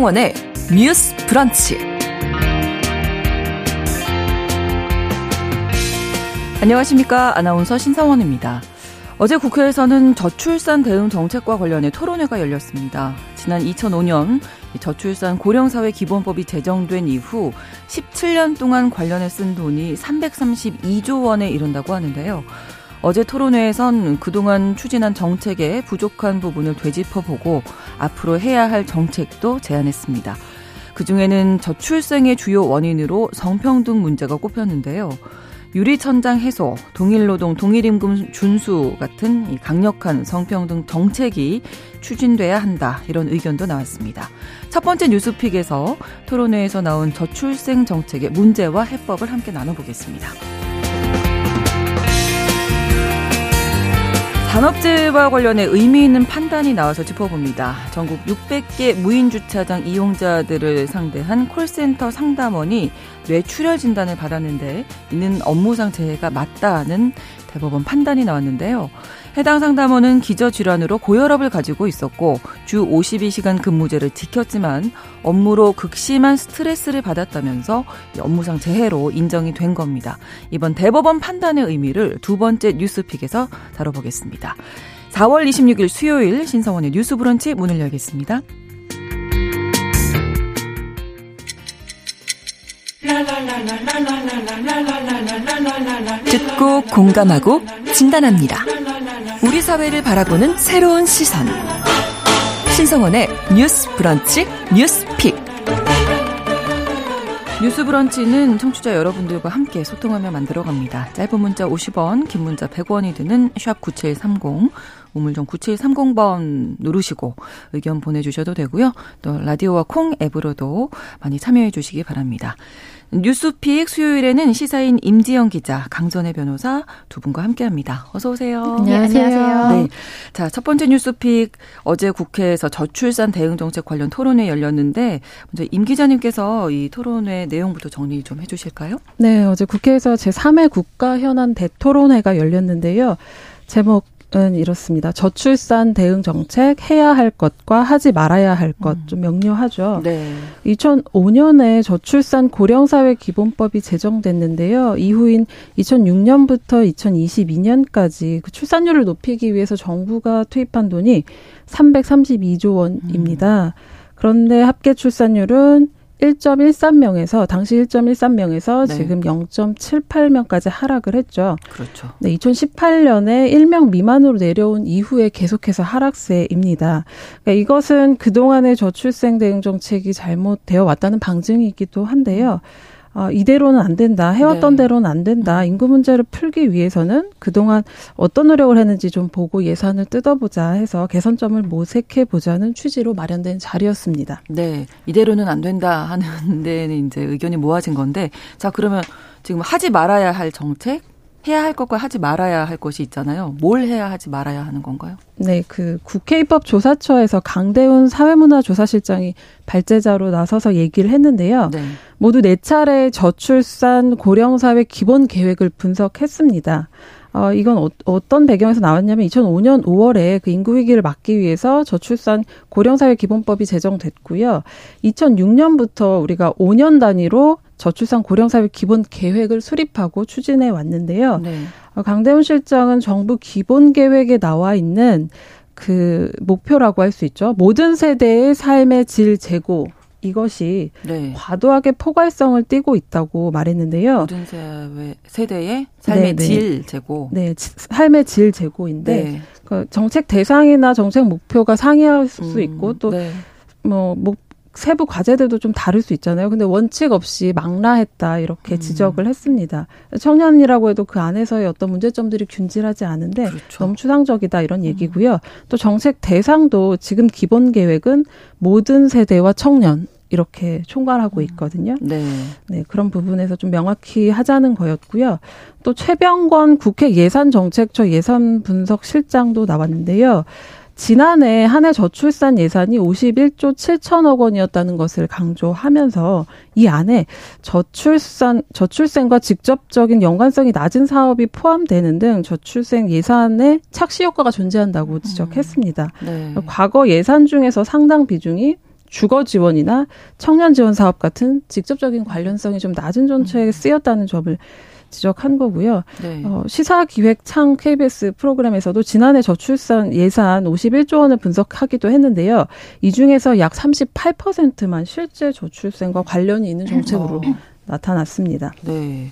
신성원의 뉴스 브런치. 안녕하십니까. 아나운서 신성원입니다. 어제 국회에서는 저출산 대응 정책과 관련해 토론회가 열렸습니다. 지난 2005년 저출산 고령사회 기본법이 제정된 이후 17년 동안 관련해 쓴 돈이 332조 원에 이른다고 하는데요. 어제 토론회에선 그동안 추진한 정책의 부족한 부분을 되짚어보고 앞으로 해야 할 정책도 제안했습니다. 그중에는 저출생의 주요 원인으로 성평등 문제가 꼽혔는데요. 유리천장 해소, 동일노동, 동일임금 준수 같은 강력한 성평등 정책이 추진돼야 한다. 이런 의견도 나왔습니다. 첫 번째 뉴스픽에서 토론회에서 나온 저출생 정책의 문제와 해법을 함께 나눠보겠습니다. 산업재해와 관련해 의미 있는 판단이 나와서 짚어봅니다. 전국 600개 무인주차장 이용자들을 상대한 콜센터 상담원이 뇌출혈 진단을 받았는데 이는 업무상 재해가 맞다는 대법원 판단이 나왔는데요. 해당 상담원은 기저질환으로 고혈압을 가지고 있었고 주 52시간 근무제를 지켰지만 업무로 극심한 스트레스를 받았다면서 업무상 재해로 인정이 된 겁니다. 이번 대법원 판단의 의미를 두 번째 뉴스픽에서 다뤄보겠습니다. 4월 26일 수요일 신성원의 뉴스 브런치 문을 열겠습니다. 듣고 공감하고 진단합니다. 우리 사회를 바라보는 새로운 시선. 신성원의 뉴스 브런치 뉴스 픽. 뉴스 브런치는 청취자 여러분들과 함께 소통하며 만들어 갑니다. 짧은 문자 50원, 긴 문자 100원이 드는 샵 9730, 우물정 9730번 누르시고 의견 보내주셔도 되고요. 또 라디오와 콩 앱으로도 많이 참여해 주시기 바랍니다. 뉴스픽 수요일에는 시사인 임지영 기자, 강전의 변호사 두 분과 함께합니다. 어서 오세요. 안녕하세요. 네, 안녕하세요. 네. 자, 첫 번째 뉴스픽 어제 국회에서 저출산 대응 정책 관련 토론회 열렸는데 먼저 임 기자님께서 이 토론회 내용부터 정리 좀 해주실까요? 네, 어제 국회에서 제 3회 국가 현안 대토론회가 열렸는데요. 제목 은 이렇습니다. 저출산 대응 정책 해야 할 것과 하지 말아야 할 것좀 음. 명료하죠. 네. 2005년에 저출산 고령사회 기본법이 제정됐는데요. 이후인 2006년부터 2022년까지 그 출산율을 높이기 위해서 정부가 투입한 돈이 332조 원입니다. 음. 그런데 합계 출산율은 1.13명에서 당시 1.13명에서 네. 지금 0.78명까지 하락을 했죠. 그렇죠. 네, 2018년에 1명 미만으로 내려온 이후에 계속해서 하락세입니다. 그러니까 이것은 그동안의 저출생 대응 정책이 잘못되어 왔다는 방증이기도 한데요. 어, 이대로는 안 된다. 해왔던 네. 대로는 안 된다. 음. 인구 문제를 풀기 위해서는 그동안 어떤 노력을 했는지 좀 보고 예산을 뜯어보자 해서 개선점을 모색해 보자는 취지로 마련된 자리였습니다. 네. 이대로는 안 된다 하는 데는 이제 의견이 모아진 건데 자, 그러면 지금 하지 말아야 할 정책 해야 할 것과 하지 말아야 할 것이 있잖아요. 뭘 해야 하지 말아야 하는 건가요? 네, 그 국회 입법 조사처에서 강대훈 사회문화조사실장이 발제자로 나서서 얘기를 했는데요. 네. 모두 네 차례 저출산 고령사회 기본 계획을 분석했습니다. 어, 이건 어, 떤 배경에서 나왔냐면 2005년 5월에 그 인구 위기를 막기 위해서 저출산 고령사회 기본법이 제정됐고요. 2006년부터 우리가 5년 단위로 저출산 고령사회 기본 계획을 수립하고 추진해 왔는데요. 네. 어, 강대훈 실장은 정부 기본 계획에 나와 있는 그 목표라고 할 수 있죠. 모든 세대의 삶의 질 제고 이것이 네. 과도하게 포괄성을 띠고 있다고 말했는데요. 모든 세대의 삶의 네네. 네. 질 제고. 네, 삶의 질 제고인데 네. 그 정책 대상이나 정책 목표가 상이할 수 음, 있고 또뭐 네. 목 세부 과제들도 좀 다를 수 있잖아요. 근데 원칙 없이 망라했다 이렇게 음. 지적을 했습니다. 청년이라고 해도 그 안에서의 어떤 문제점들이 균질하지 않은데 그렇죠. 너무 추상적이다 이런 음. 얘기고요. 음. 또 정책 대상도 지금 기본 계획은 모든 세대와 청년 이렇게 총괄하고 음. 있거든요. 네. 네, 그런 부분에서 좀 명확히 하자는 거였고요. 또 최병권 국회 예산정책처 예산 분석 실장도 나왔는데요. 지난해 한 해 저출산 예산이 51조 7천억 원이었다는 것을 강조하면서 이 안에 저출산 저출생과 직접적인 연관성이 낮은 사업이 포함되는 등 저출생 예산에 착시 효과가 존재한다고 음. 지적했습니다. 네. 과거 예산 중에서 상당 비중이 주거 지원이나 청년 지원 사업 같은 직접적인 관련성이 좀 낮은 정책에 음. 쓰였다는 점을 지적한 거고요. 네. 어, 시사기획창 KBS 프로그램에서도 지난해 저출산 예산 51조 원을 분석하기도 했는데요. 이 중에서 약 38%만 실제 저출산과 관련이 있는 정책으로 어. 나타났습니다. 네.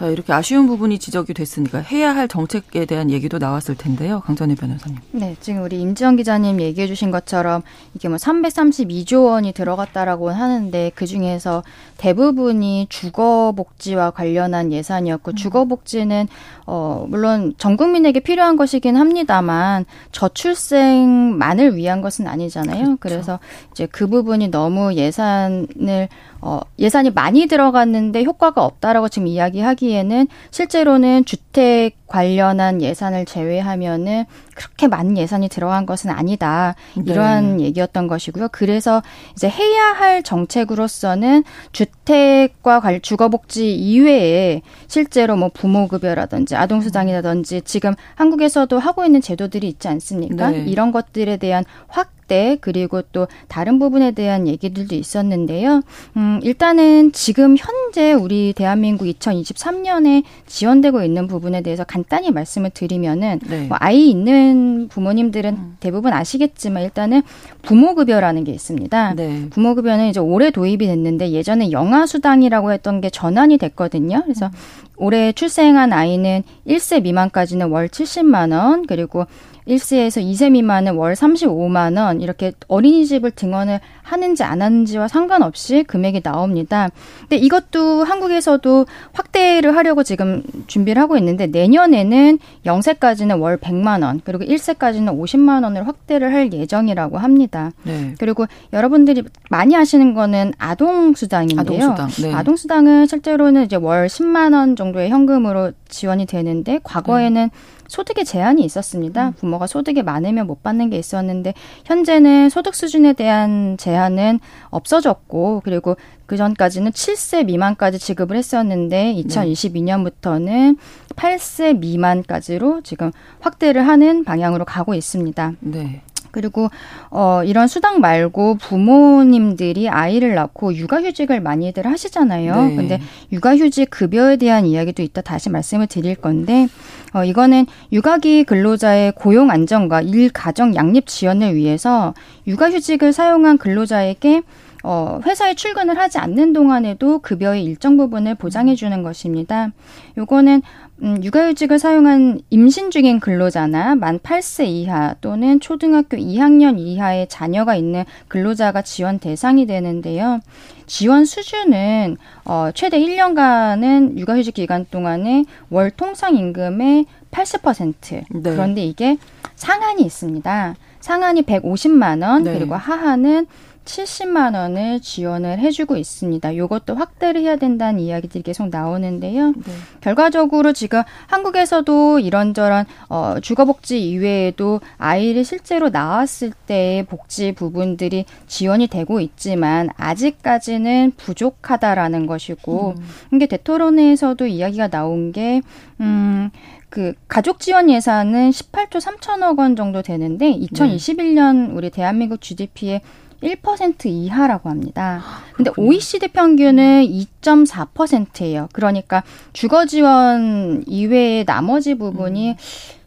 자, 이렇게 아쉬운 부분이 지적이 됐으니까 해야 할 정책에 대한 얘기도 나왔을 텐데요. 강전희 변호사님. 네, 지금 우리 임지영 기자님 얘기해 주신 것처럼 이게 뭐 332조 원이 들어갔다라고 하는데 그 중에서 대부분이 주거 복지와 관련한 예산이었고 음. 주거 복지는 어 물론 전 국민에게 필요한 것이긴 합니다만 저출생만을 위한 것은 아니잖아요. 그렇죠. 그래서 이제 그 부분이 너무 예산을 어, 예산이 많이 들어갔는데 효과가 없다라고 지금 이야기하기에는 실제로는 주택 관련한 예산을 제외하면은 그렇게 많은 예산이 들어간 것은 아니다. 이러한 네. 얘기였던 것이고요. 그래서 이제 해야 할 정책으로서는 주택과 주거복지 이외에 실제로 뭐 부모급여라든지 아동수당이라든지 지금 한국에서도 하고 있는 제도들이 있지 않습니까? 네. 이런 것들에 대한 확 때 그리고 또 다른 부분에 대한 얘기들도 있었는데요. 음, 일단은 지금 현재 우리 대한민국 2023년에 지원되고 있는 부분에 대해서 간단히 말씀을 드리면은 네. 뭐 아이 있는 부모님들은 음. 대부분 아시겠지만 일단은 부모급여라는 게 있습니다. 네. 부모급여는 이제 올해 도입이 됐는데 예전에 영아수당이라고 했던 게 전환이 됐거든요. 그래서 음. 올해 출생한 아이는 1세 미만까지는 월 70만 원 그리고 1세에서 2세 미만은 월 35만 원 이렇게 어린이집을 등원을 하는지 안 하는지와 상관없이 금액이 나옵니다. 근데 이것도 한국에서도 확대를 하려고 지금 준비를 하고 있는데 내년에는 0세까지는 월 100만 원 그리고 1세까지는 50만 원을 확대를 할 예정이라고 합니다. 네. 그리고 여러분들이 많이 하시는 거는 아동 수당인데요. 아동 수당. 네. 아동 수당은 실제로는 이제 월 10만 원 정도의 현금으로 지원이 되는데 과거에는 네. 소득에 제한이 있었습니다. 음. 부모가 소득이 많으면 못 받는 게 있었는데 현재는 소득 수준에 대한 제한은 없어졌고 그리고 그 전까지는 7세 미만까지 지급을 했었는데 2022년부터는 8세 미만까지로 지금 확대를 하는 방향으로 가고 있습니다. 네. 그리고 어 이런 수당 말고 부모님들이 아이를 낳고 육아휴직을 많이들 하시잖아요. 네. 근데 육아휴직 급여에 대한 이야기도 있다 다시 말씀을 드릴 건데 어 이거는 육아기 근로자의 고용 안정과 일 가정 양립 지원을 위해서 육아휴직을 사용한 근로자에게 어, 회사에 출근을 하지 않는 동안에도 급여의 일정 부분을 보장해 주는 것입니다. 요거는 음, 육아휴직을 사용한 임신 중인 근로자나 만 8세 이하 또는 초등학교 2학년 이하의 자녀가 있는 근로자가 지원 대상이 되는데요. 지원 수준은 어, 최대 1년간은 육아휴직 기간 동안에 월 통상 임금의 80% 네. 그런데 이게 상한이 있습니다. 상한이 150만 원 네. 그리고 하한은 70만 원을 지원을 해주고 있습니다. 이것도 확대를 해야 된다는 이야기들이 계속 나오는데요. 네. 결과적으로 지금 한국에서도 이런저런 어, 주거복지 이외에도 아이를 실제로 낳았을 때의 복지 부분들이 지원이 되고 있지만 아직까지는 부족하다라는 것이고 음. 이게 대토론회에서도 이야기가 나온 게 음. 그 가족 지원 예산은 18조 3천억 원 정도 되는데 2021년 우리 대한민국 GDP의 1% 이하라고 합니다. 아, 근데 OECD 평균은 2.4%예요. 그러니까 주거 지원 이외의 나머지 부분이 음.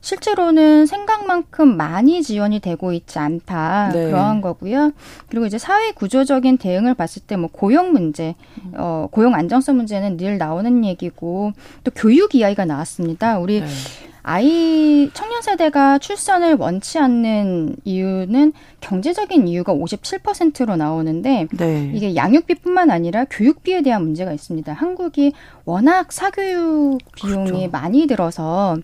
실제로는 생각만큼 많이 지원이 되고 있지 않다 네. 그러한 거고요. 그리고 이제 사회 구조적인 대응을 봤을 때 뭐 고용 문제, 어 고용 안정성 문제는 늘 나오는 얘기고 또 교육 이야기가 나왔습니다. 우리 네. 아이 청년 세대가 출산을 원치 않는 이유는 경제적인 이유가 57%로 나오는데 네. 이게 양육비뿐만 아니라 교육비에 대한 문제가 있습니다. 한국이 워낙 사교육 비용이 그렇죠. 많이 들어서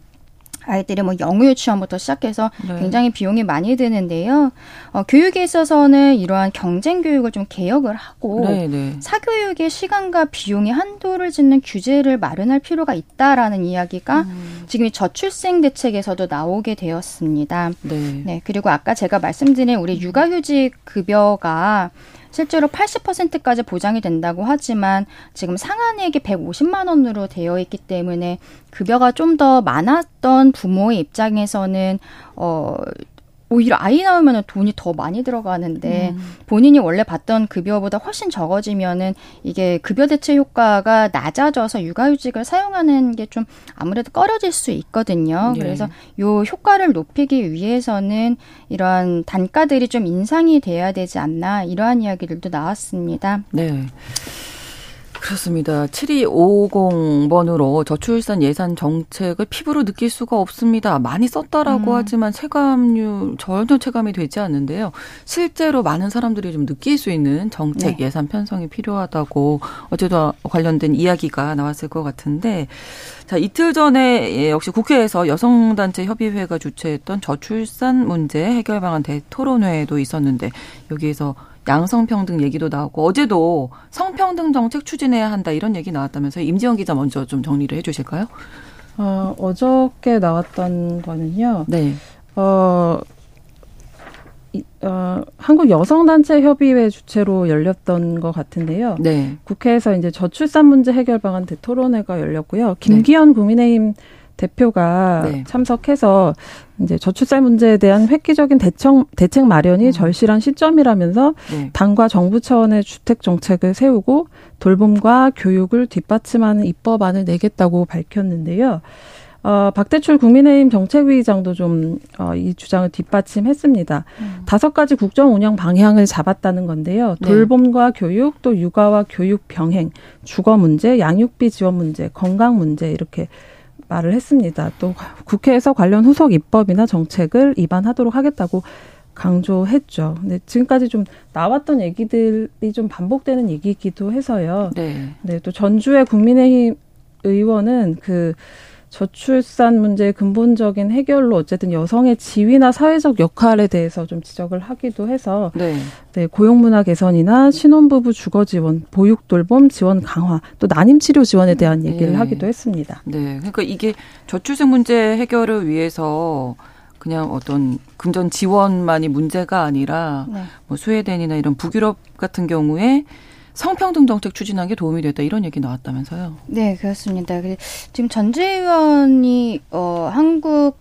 아이들이 뭐 영어 유치원부터 시작해서 네. 굉장히 비용이 많이 드는데요. 어, 교육에 있어서는 이러한 경쟁 교육을 좀 개혁을 하고 네, 네. 사교육의 시간과 비용의 한도를 짓는 규제를 마련할 필요가 있다라는 이야기가 음. 지금 이 저출생 대책에서도 나오게 되었습니다. 네. 네. 그리고 아까 제가 말씀드린 우리 육아휴직 급여가 실제로 80%까지 보장이 된다고 하지만 지금 상한액이 150만 원으로 되어 있기 때문에 급여가 좀 더 많았던 부모의 입장에서는 어 오히려 아이 낳으면 돈이 더 많이 들어가는데 음. 본인이 원래 받던 급여보다 훨씬 적어지면은 이게 급여 대체 효과가 낮아져서 육아휴직을 사용하는 게 좀 아무래도 꺼려질 수 있거든요. 네. 그래서 요 효과를 높이기 위해서는 이러한 단가들이 좀 인상이 돼야 되지 않나 이러한 이야기들도 나왔습니다. 네. 그렇습니다. 7250번으로 저출산 예산 정책을 피부로 느낄 수가 없습니다. 많이 썼다라고 음. 하지만 체감률 전혀 체감이 되지 않는데요. 실제로 많은 사람들이 좀 느낄 수 있는 정책 네. 예산 편성이 필요하다고 어제도 관련된 이야기가 나왔을 것 같은데 자, 이틀 전에 예, 역시 국회에서 여성단체 협의회가 주최했던 저출산 문제 해결 방안 대토론회도 있었는데 여기에서 양성평등 얘기도 나오고 어제도 성평등 정책 추진해야 한다 이런 얘기 나왔다면서 임지영 기자 먼저 좀 정리를 해 주실까요? 어, 어저께 나왔던 거는요. 네. 어, 이, 어, 한국 여성단체 협의회 주최로 열렸던 것 같은데요. 네. 국회에서 이제 저출산 문제 해결 방안 대토론회가 열렸고요. 김기현 네. 국민의힘 대표가 네. 참석해서 이제 저출산 문제에 대한 획기적인 대청, 대책 마련이 음. 절실한 시점이라면서 네. 당과 정부 차원의 주택 정책을 세우고 돌봄과 교육을 뒷받침하는 입법안을 내겠다고 밝혔는데요. 어, 박대출 국민의힘 정책위의장도 좀, 어, 이 주장을 뒷받침했습니다. 음. 다섯 가지 국정 운영 방향을 잡았다는 건데요. 네. 돌봄과 네. 교육, 또 육아와 교육 병행, 주거 문제, 양육비 지원 문제, 건강 문제, 이렇게 말을 했습니다. 또 국회에서 관련 후속 입법이나 정책을 입안하도록 하겠다고 강조했죠. 근데 지금까지 좀 나왔던 얘기들이 좀 반복되는 얘기이기도 해서요. 네. 네, 또 전주의 국민의힘 의원은 그 저출산 문제의 근본적인 해결로 어쨌든 여성의 지위나 사회적 역할에 대해서 좀 지적을 하기도 해서 네. 네, 고용문화 개선이나 신혼부부 주거 지원, 보육 돌봄 지원 강화, 또 난임 치료 지원에 대한 얘기를 네. 하기도 했습니다. 네. 그러니까 이게 저출생 문제 해결을 위해서 그냥 어떤 금전 지원만이 문제가 아니라 네. 뭐 스웨덴이나 이런 북유럽 같은 경우에 성평등 정책 추진하는 게 도움이 됐다 이런 얘기 나왔다면서요? 네, 그렇습니다. 지금 전재 의원이 어 한국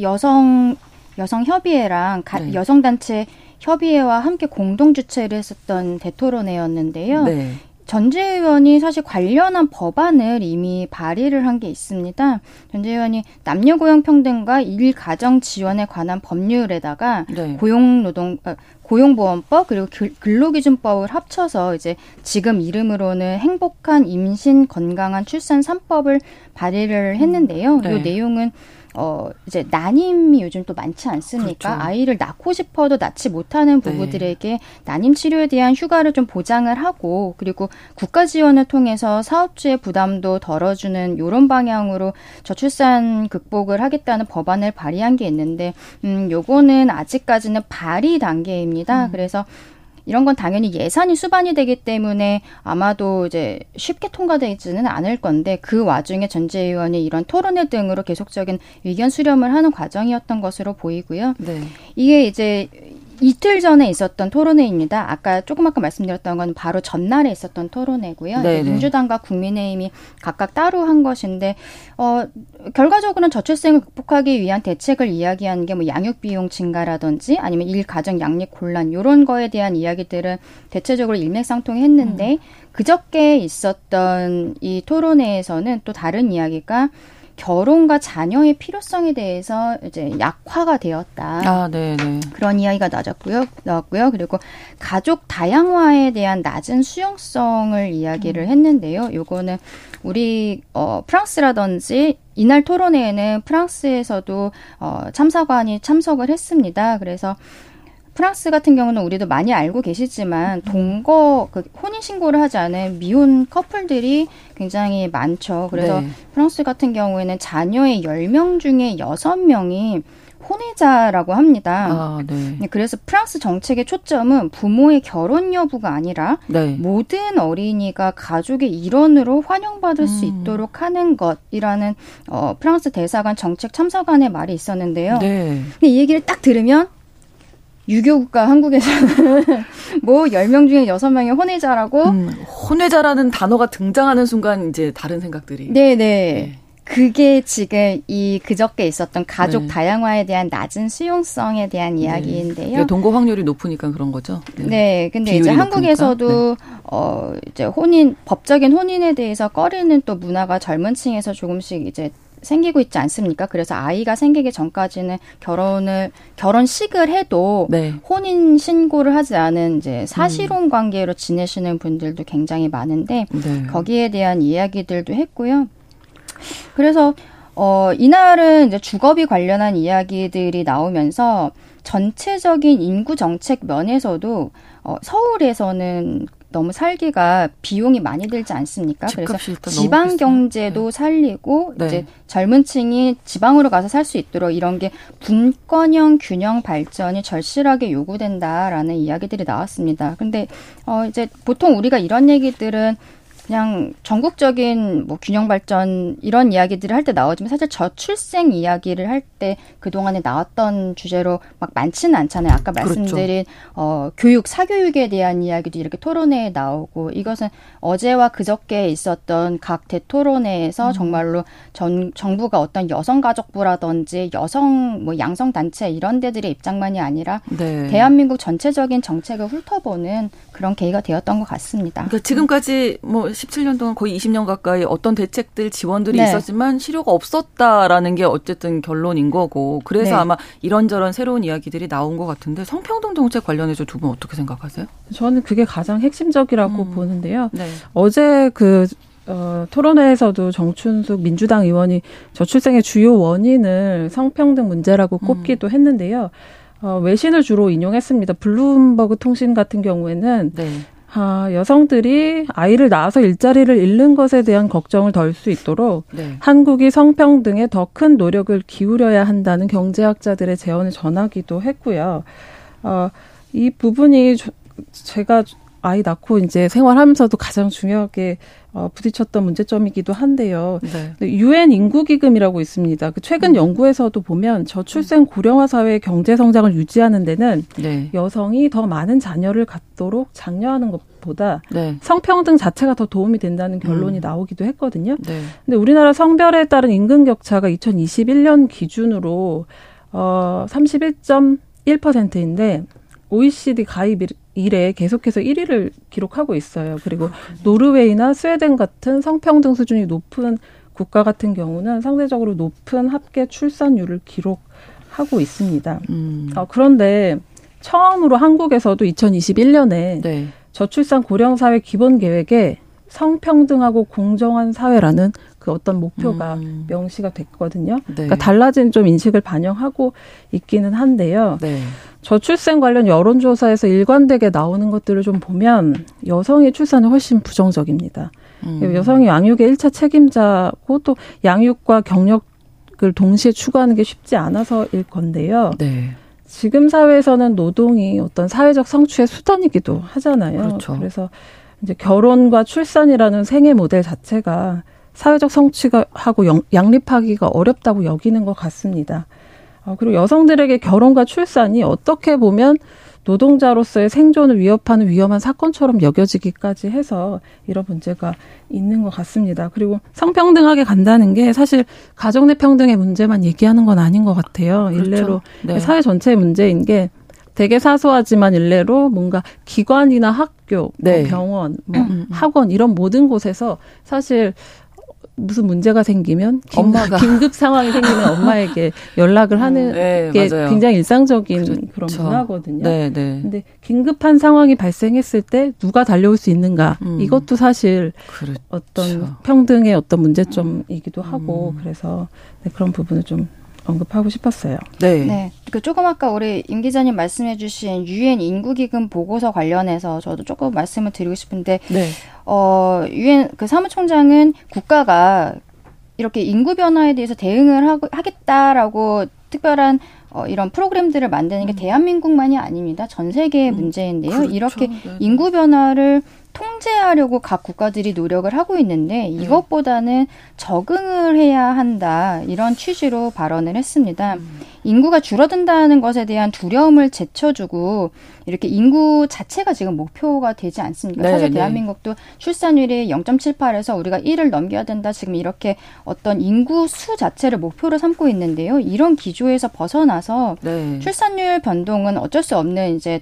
여성 여성 협의회랑 네. 여성 단체 협의회와 함께 공동 주최를 했었던 대토론회였는데요. 네. 전재 의원이 사실 관련한 법안을 이미 발의를 한 게 있습니다. 전재 의원이 남녀 고용 평등과 일 가정 지원에 관한 법률에다가 네. 고용 노동 아, 고용보험법 그리고 근로기준법을 합쳐서 이제 지금 이름으로는 행복한 임신 건강한 출산 3법을 발의를 했는데요. 네. 이 내용은 어, 이제 난임이 요즘 또 많지 않습니까? 그렇죠. 아이를 낳고 싶어도 낳지 못하는 네. 부부들에게 네. 난임 치료에 대한 휴가를 좀 보장을 하고 그리고 국가 지원을 통해서 사업주의 부담도 덜어주는 요런 방향으로 저출산 극복을 하겠다는 법안을 발의한 게 있는데 음, 요거는 아직까지는 발의 단계입니다. 음. 그래서 이런 건 당연히 예산이 수반이 되기 때문에 아마도 이제 쉽게 통과되지는 않을 건데 그 와중에 전재 의원이 이런 토론회 등으로 계속적인 의견 수렴을 하는 과정이었던 것으로 보이고요. 네. 이게 이제 이틀 전에 있었던 토론회입니다. 아까 조금 아까 말씀드렸던 건 바로 전날에 있었던 토론회고요. 네네. 민주당과 국민의힘이 각각 따로 한 것인데 어 결과적으로는 저출생을 극복하기 위한 대책을 이야기하는 게뭐 양육 비용 증가라든지 아니면 일 가정 양립 곤란 요런 거에 대한 이야기들은 대체적으로 일맥상통했는데 음. 그저께 있었던 이 토론회에서는 또 다른 이야기가 결혼과 자녀의 필요성에 대해서 이제 약화가 되었다. 아, 네, 네. 그런 이야기가 나왔고요. 나왔고요. 그리고 가족 다양화에 대한 낮은 수용성을 이야기를 음. 했는데요. 요거는 우리 어 프랑스라든지 이날 토론회에는 프랑스에서도 어 참사관이 참석을 했습니다. 그래서 프랑스 같은 경우는 우리도 많이 알고 계시지만 음. 동거 그 혼인 신고를 하지 않은 미혼 커플들이 굉장히 많죠. 그래서 네. 프랑스 같은 경우에는 자녀의 열 명 중에 여섯 명이 혼외자라고 합니다. 아, 네. 네. 그래서 프랑스 정책의 초점은 부모의 결혼 여부가 아니라 네. 모든 어린이가 가족의 일원으로 환영받을 음. 수 있도록 하는 것이라는 어, 프랑스 대사관 정책 참사관의 말이 있었는데요. 네. 근데 이 얘기를 딱 들으면 유교 국가 한국에서는 뭐 10명 중에 6명이 혼외자라고? 음, 혼외자라는 단어가 등장하는 순간 이제 다른 생각들이. 네네. 네. 그게 지금 이 그저께 있었던 가족 네. 다양화에 대한 낮은 수용성에 대한 네. 이야기인데요. 동거 확률이 높으니까 그런 거죠. 네. 네 근데 이제 한국에서도 네. 어 이제 혼인 법적인 혼인에 대해서 꺼리는 또 문화가 젊은 층에서 조금씩 이제 생기고 있지 않습니까? 그래서 아이가 생기기 전까지는 결혼을 결혼식을 해도 네. 혼인 신고를 하지 않은 이제 사실혼 음. 관계로 지내시는 분들도 굉장히 많은데 네. 거기에 대한 이야기들도 했고요. 그래서 어 이날은 이제 주거비 관련한 이야기들이 나오면서 전체적인 인구 정책 면에서도 어 서울에서는 너무 살기가 비용이 많이 들지 않습니까? 그래서 지방 경제도 네. 살리고 네. 이제 젊은 층이 지방으로 가서 살 수 있도록 이런 게 분권형 균형 발전이 절실하게 요구된다라는 이야기들이 나왔습니다. 근데 어 이제 보통 우리가 이런 얘기들은 그냥 전국적인 뭐 균형 발전 이런 이야기들을 할 때 나오지만 사실 저출생 이야기를 할 때 그동안에 나왔던 주제로 막 많지는 않잖아요. 아까 그렇죠. 말씀드린 그렇죠. 어 교육 사교육에 대한 이야기도 이렇게 토론회에 나오고 이것은 어제와 그저께 있었던 각 대토론회에서 음. 정말로 전 정부가 어떤 여성 가족부라든지 여성 뭐 양성 단체 이런 데들의 입장만이 아니라 네. 대한민국 전체적인 정책을 훑어보는 그런 계기가 되었던 것 같습니다. 그러니까 지금까지 뭐 17년 동안 거의 20년 가까이 어떤 대책들 지원들이 네. 있었지만 실효가 없었다라는 게 어쨌든 결론인 거고 그래서 네. 아마 이런저런 새로운 이야기들이 나온 것 같은데 성평등 정책 관련해서 두 분 어떻게 생각하세요? 저는 그게 가장 핵심적이라고 음. 보는데요. 네. 어제 그 어, 토론회에서도 정춘숙 민주당 의원이 저출생의 주요 원인을 성평등 문제라고 음. 꼽기도 음. 했는데요. 어, 외신을 주로 인용했습니다. 블룸버그 통신 같은 경우에는 네. 아, 여성들이 아이를 낳아서 일자리를 잃는 것에 대한 걱정을 덜 수 있도록 네. 한국이 성평등에 더 큰 노력을 기울여야 한다는 경제학자들의 제언을 전하기도 했고요. 어, 이 부분이 저, 제가 아이 낳고 이제 생활하면서도 가장 중요하게 어, 부딪혔던 문제점이기도 한데요. 네. 유엔 인구기금이라고 있습니다. 그 최근 음. 연구에서도 보면 저출생 고령화 사회의 경제 성장을 유지하는 데는 네. 여성이 더 많은 자녀를 갖도록 장려하는 것보다 네. 성평등 자체가 더 도움이 된다는 결론이 음. 나오기도 했거든요. 네. 근데 우리나라 성별에 따른 임금 격차가 2021년 기준으로 어 31.1%인데 OECD 가입 이래 계속해서 1위를 기록하고 있어요. 그리고 노르웨이나 스웨덴 같은 성평등 수준이 높은 국가 같은 경우는 상대적으로 높은 합계 출산율을 기록하고 있습니다. 음. 어, 그런데 처음으로 한국에서도 2021년에 네. 저출산 고령 사회 기본 계획에 성평등하고 공정한 사회라는 그 어떤 목표가 음. 명시가 됐거든요. 네. 그러니까 달라진 좀 인식을 반영하고 있기는 한데요. 네. 저출생 관련 여론조사에서 일관되게 나오는 것들을 좀 보면 여성의 출산은 훨씬 부정적입니다. 음. 여성이 양육의 일차 책임자고 또 양육과 경력을 동시에 추구하는 게 쉽지 않아서일 건데요. 네. 지금 사회에서는 노동이 어떤 사회적 성취의 수단이기도 하잖아요. 그렇죠. 그래서 이제 결혼과 출산이라는 생애 모델 자체가 사회적 성취가 하고 양립하기가 어렵다고 여기는 것 같습니다. 어, 그리고 여성들에게 결혼과 출산이 어떻게 보면 노동자로서의 생존을 위협하는 위험한 사건처럼 여겨지기까지 해서 이런 문제가 있는 것 같습니다. 그리고 성평등하게 간다는 게 사실 가정 내 평등의 문제만 얘기하는 건 아닌 것 같아요. 그렇죠. 일례로 네. 사회 전체의 문제인 게 되게 사소하지만 일례로 뭔가 기관이나 학교, 뭐 네. 뭐 병원, 뭐 음, 음, 음. 학원 이런 모든 곳에서 사실 무슨 문제가 생기면 엄마가 긴급 상황이 생기면 엄마에게 연락을 하는 음, 네, 게 맞아요. 굉장히 일상적인 그렇죠. 그런 문화거든요. 네, 네. 근데 긴급한 상황이 발생했을 때 누가 달려올 수 있는가 음. 이것도 사실 그렇죠. 어떤 평등의 어떤 문제점이기도 하고 음. 그래서 네, 그런 부분을 좀 언급하고 싶었어요. 네. 네. 그 조금 아까 우리 임 기자님 말씀해주신 유엔 인구기금 보고서 관련해서 저도 조금 말씀을 드리고 싶은데, 네. 어 유엔 그 사무총장은 국가가 이렇게 인구 변화에 대해서 대응을 하고 하겠다라고 특별한 어, 이런 프로그램들을 만드는 게 음. 대한민국만이 아닙니다. 전 세계의 음. 문제인데요. 그렇죠. 이렇게 네. 인구 변화를 통제하려고 각 국가들이 노력을 하고 있는데 네. 이것보다는 적응을 해야 한다 이런 취지로 발언을 했습니다. 음. 인구가 줄어든다는 것에 대한 두려움을 제쳐주고 이렇게 인구 자체가 지금 목표가 되지 않습니까? 네, 사실 네. 대한민국도 출산율이 0.78에서 우리가 1을 넘겨야 된다 지금 이렇게 어떤 인구 수 자체를 목표로 삼고 있는데요. 이런 기조에서 벗어나서 네. 출산율 변동은 어쩔 수 없는 이제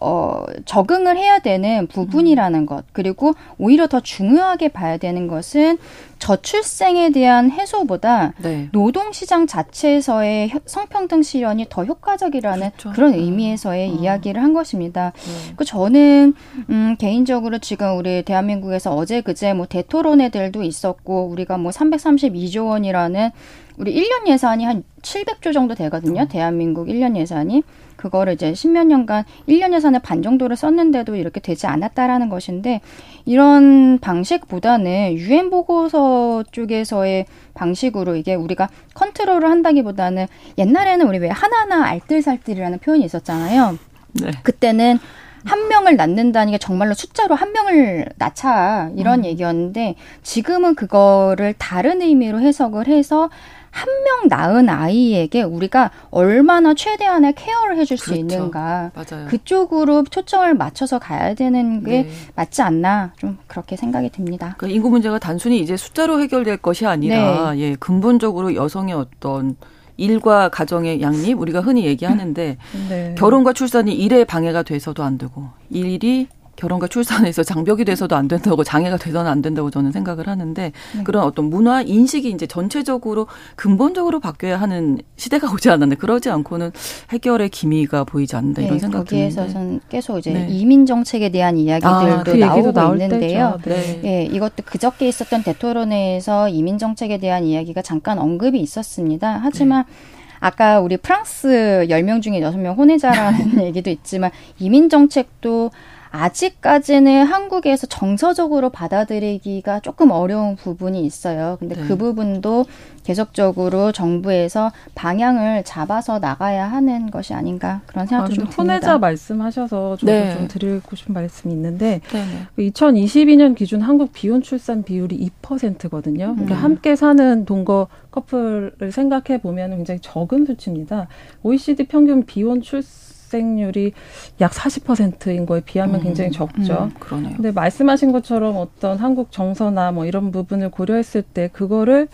어, 적응을 해야 되는 부분이라는 음. 것. 그리고 오히려 더 중요하게 봐야 되는 것은 저출생에 대한 해소보다 네. 노동시장 자체에서의 성평등 실현이 더 효과적이라는 그렇죠. 그런 음. 의미에서의 음. 이야기를 한 것입니다. 네. 그 저는 음, 개인적으로 지금 우리 대한민국에서 어제 그제 뭐 대토론회들도 있었고 우리가 뭐 332조 원이라는 우리 1년 예산이 한 700조 정도 되거든요. 음. 대한민국 1년 예산이. 그거를 이제 십몇 년간 1년 예산의 반 정도를 썼는데도 이렇게 되지 않았다라는 것인데 이런 방식보다는 유엔 보고서 쪽에서의 방식으로 이게 우리가 컨트롤을 한다기보다는 옛날에는 우리 왜 하나하나 알뜰살뜰이라는 표현이 있었잖아요. 네. 그때는 한 명을 낳는다는 게 정말로 숫자로 한 명을 낳자 이런 음. 얘기였는데 지금은 그거를 다른 의미로 해석을 해서 한 명 낳은 아이에게 우리가 얼마나 최대한의 케어를 해줄 그렇죠. 수 있는가. 맞아요. 그쪽으로 초점을 맞춰서 가야 되는 게 네. 맞지 않나. 좀 그렇게 생각이 듭니다. 그러니까 인구 문제가 단순히 이제 숫자로 해결될 것이 아니라 네. 예, 근본적으로 여성의 어떤 일과 가정의 양립 우리가 흔히 얘기하는데 네. 결혼과 출산이 일에 방해가 돼서도 안 되고 일이 결혼과 출산에서 장벽이 돼서도 안 된다고 장애가 돼서는 안 된다고 저는 생각을 하는데 네. 그런 어떤 문화 인식이 이제 전체적으로 근본적으로 바뀌어야 하는 시대가 오지 않았는데 그러지 않고는 해결의 기미가 보이지 않는다 이런 네, 생각이 거기에서 는 계속 이제 네. 이민 정책에 대한 이야기들도 아, 그 나오고 있는데요. 네. 네. 이것도 그저께 있었던 대토론회에서 이민 정책에 대한 이야기가 잠깐 언급이 있었습니다. 하지만 네. 아까 우리 프랑스 10명 중에 6명 혼외자라는 얘기도 있지만 이민 정책도 아직까지는 한국에서 정서적으로 받아들이기가 조금 어려운 부분이 있어요. 근데 네. 그 부분도 계속적으로 정부에서 방향을 잡아서 나가야 하는 것이 아닌가 그런 생각도 아, 좀 듭니다. 혼외자 말씀하셔서 저도 네. 좀 드리고 싶은 말씀이 있는데 네 2022년 기준 한국 비혼 출산 비율이 2%거든요. 음. 그러니까 함께 사는 동거 커플을 생각해 보면 굉장히 적은 수치입니다. OECD 평균 비혼 출산 출생률이 약 40%인 거에 비하면 음, 굉장히 적죠. 음, 그러네요. 근데 말씀하신 것처럼 어떤 한국 정서나 뭐 이런 부분을 고려했을 때 그거를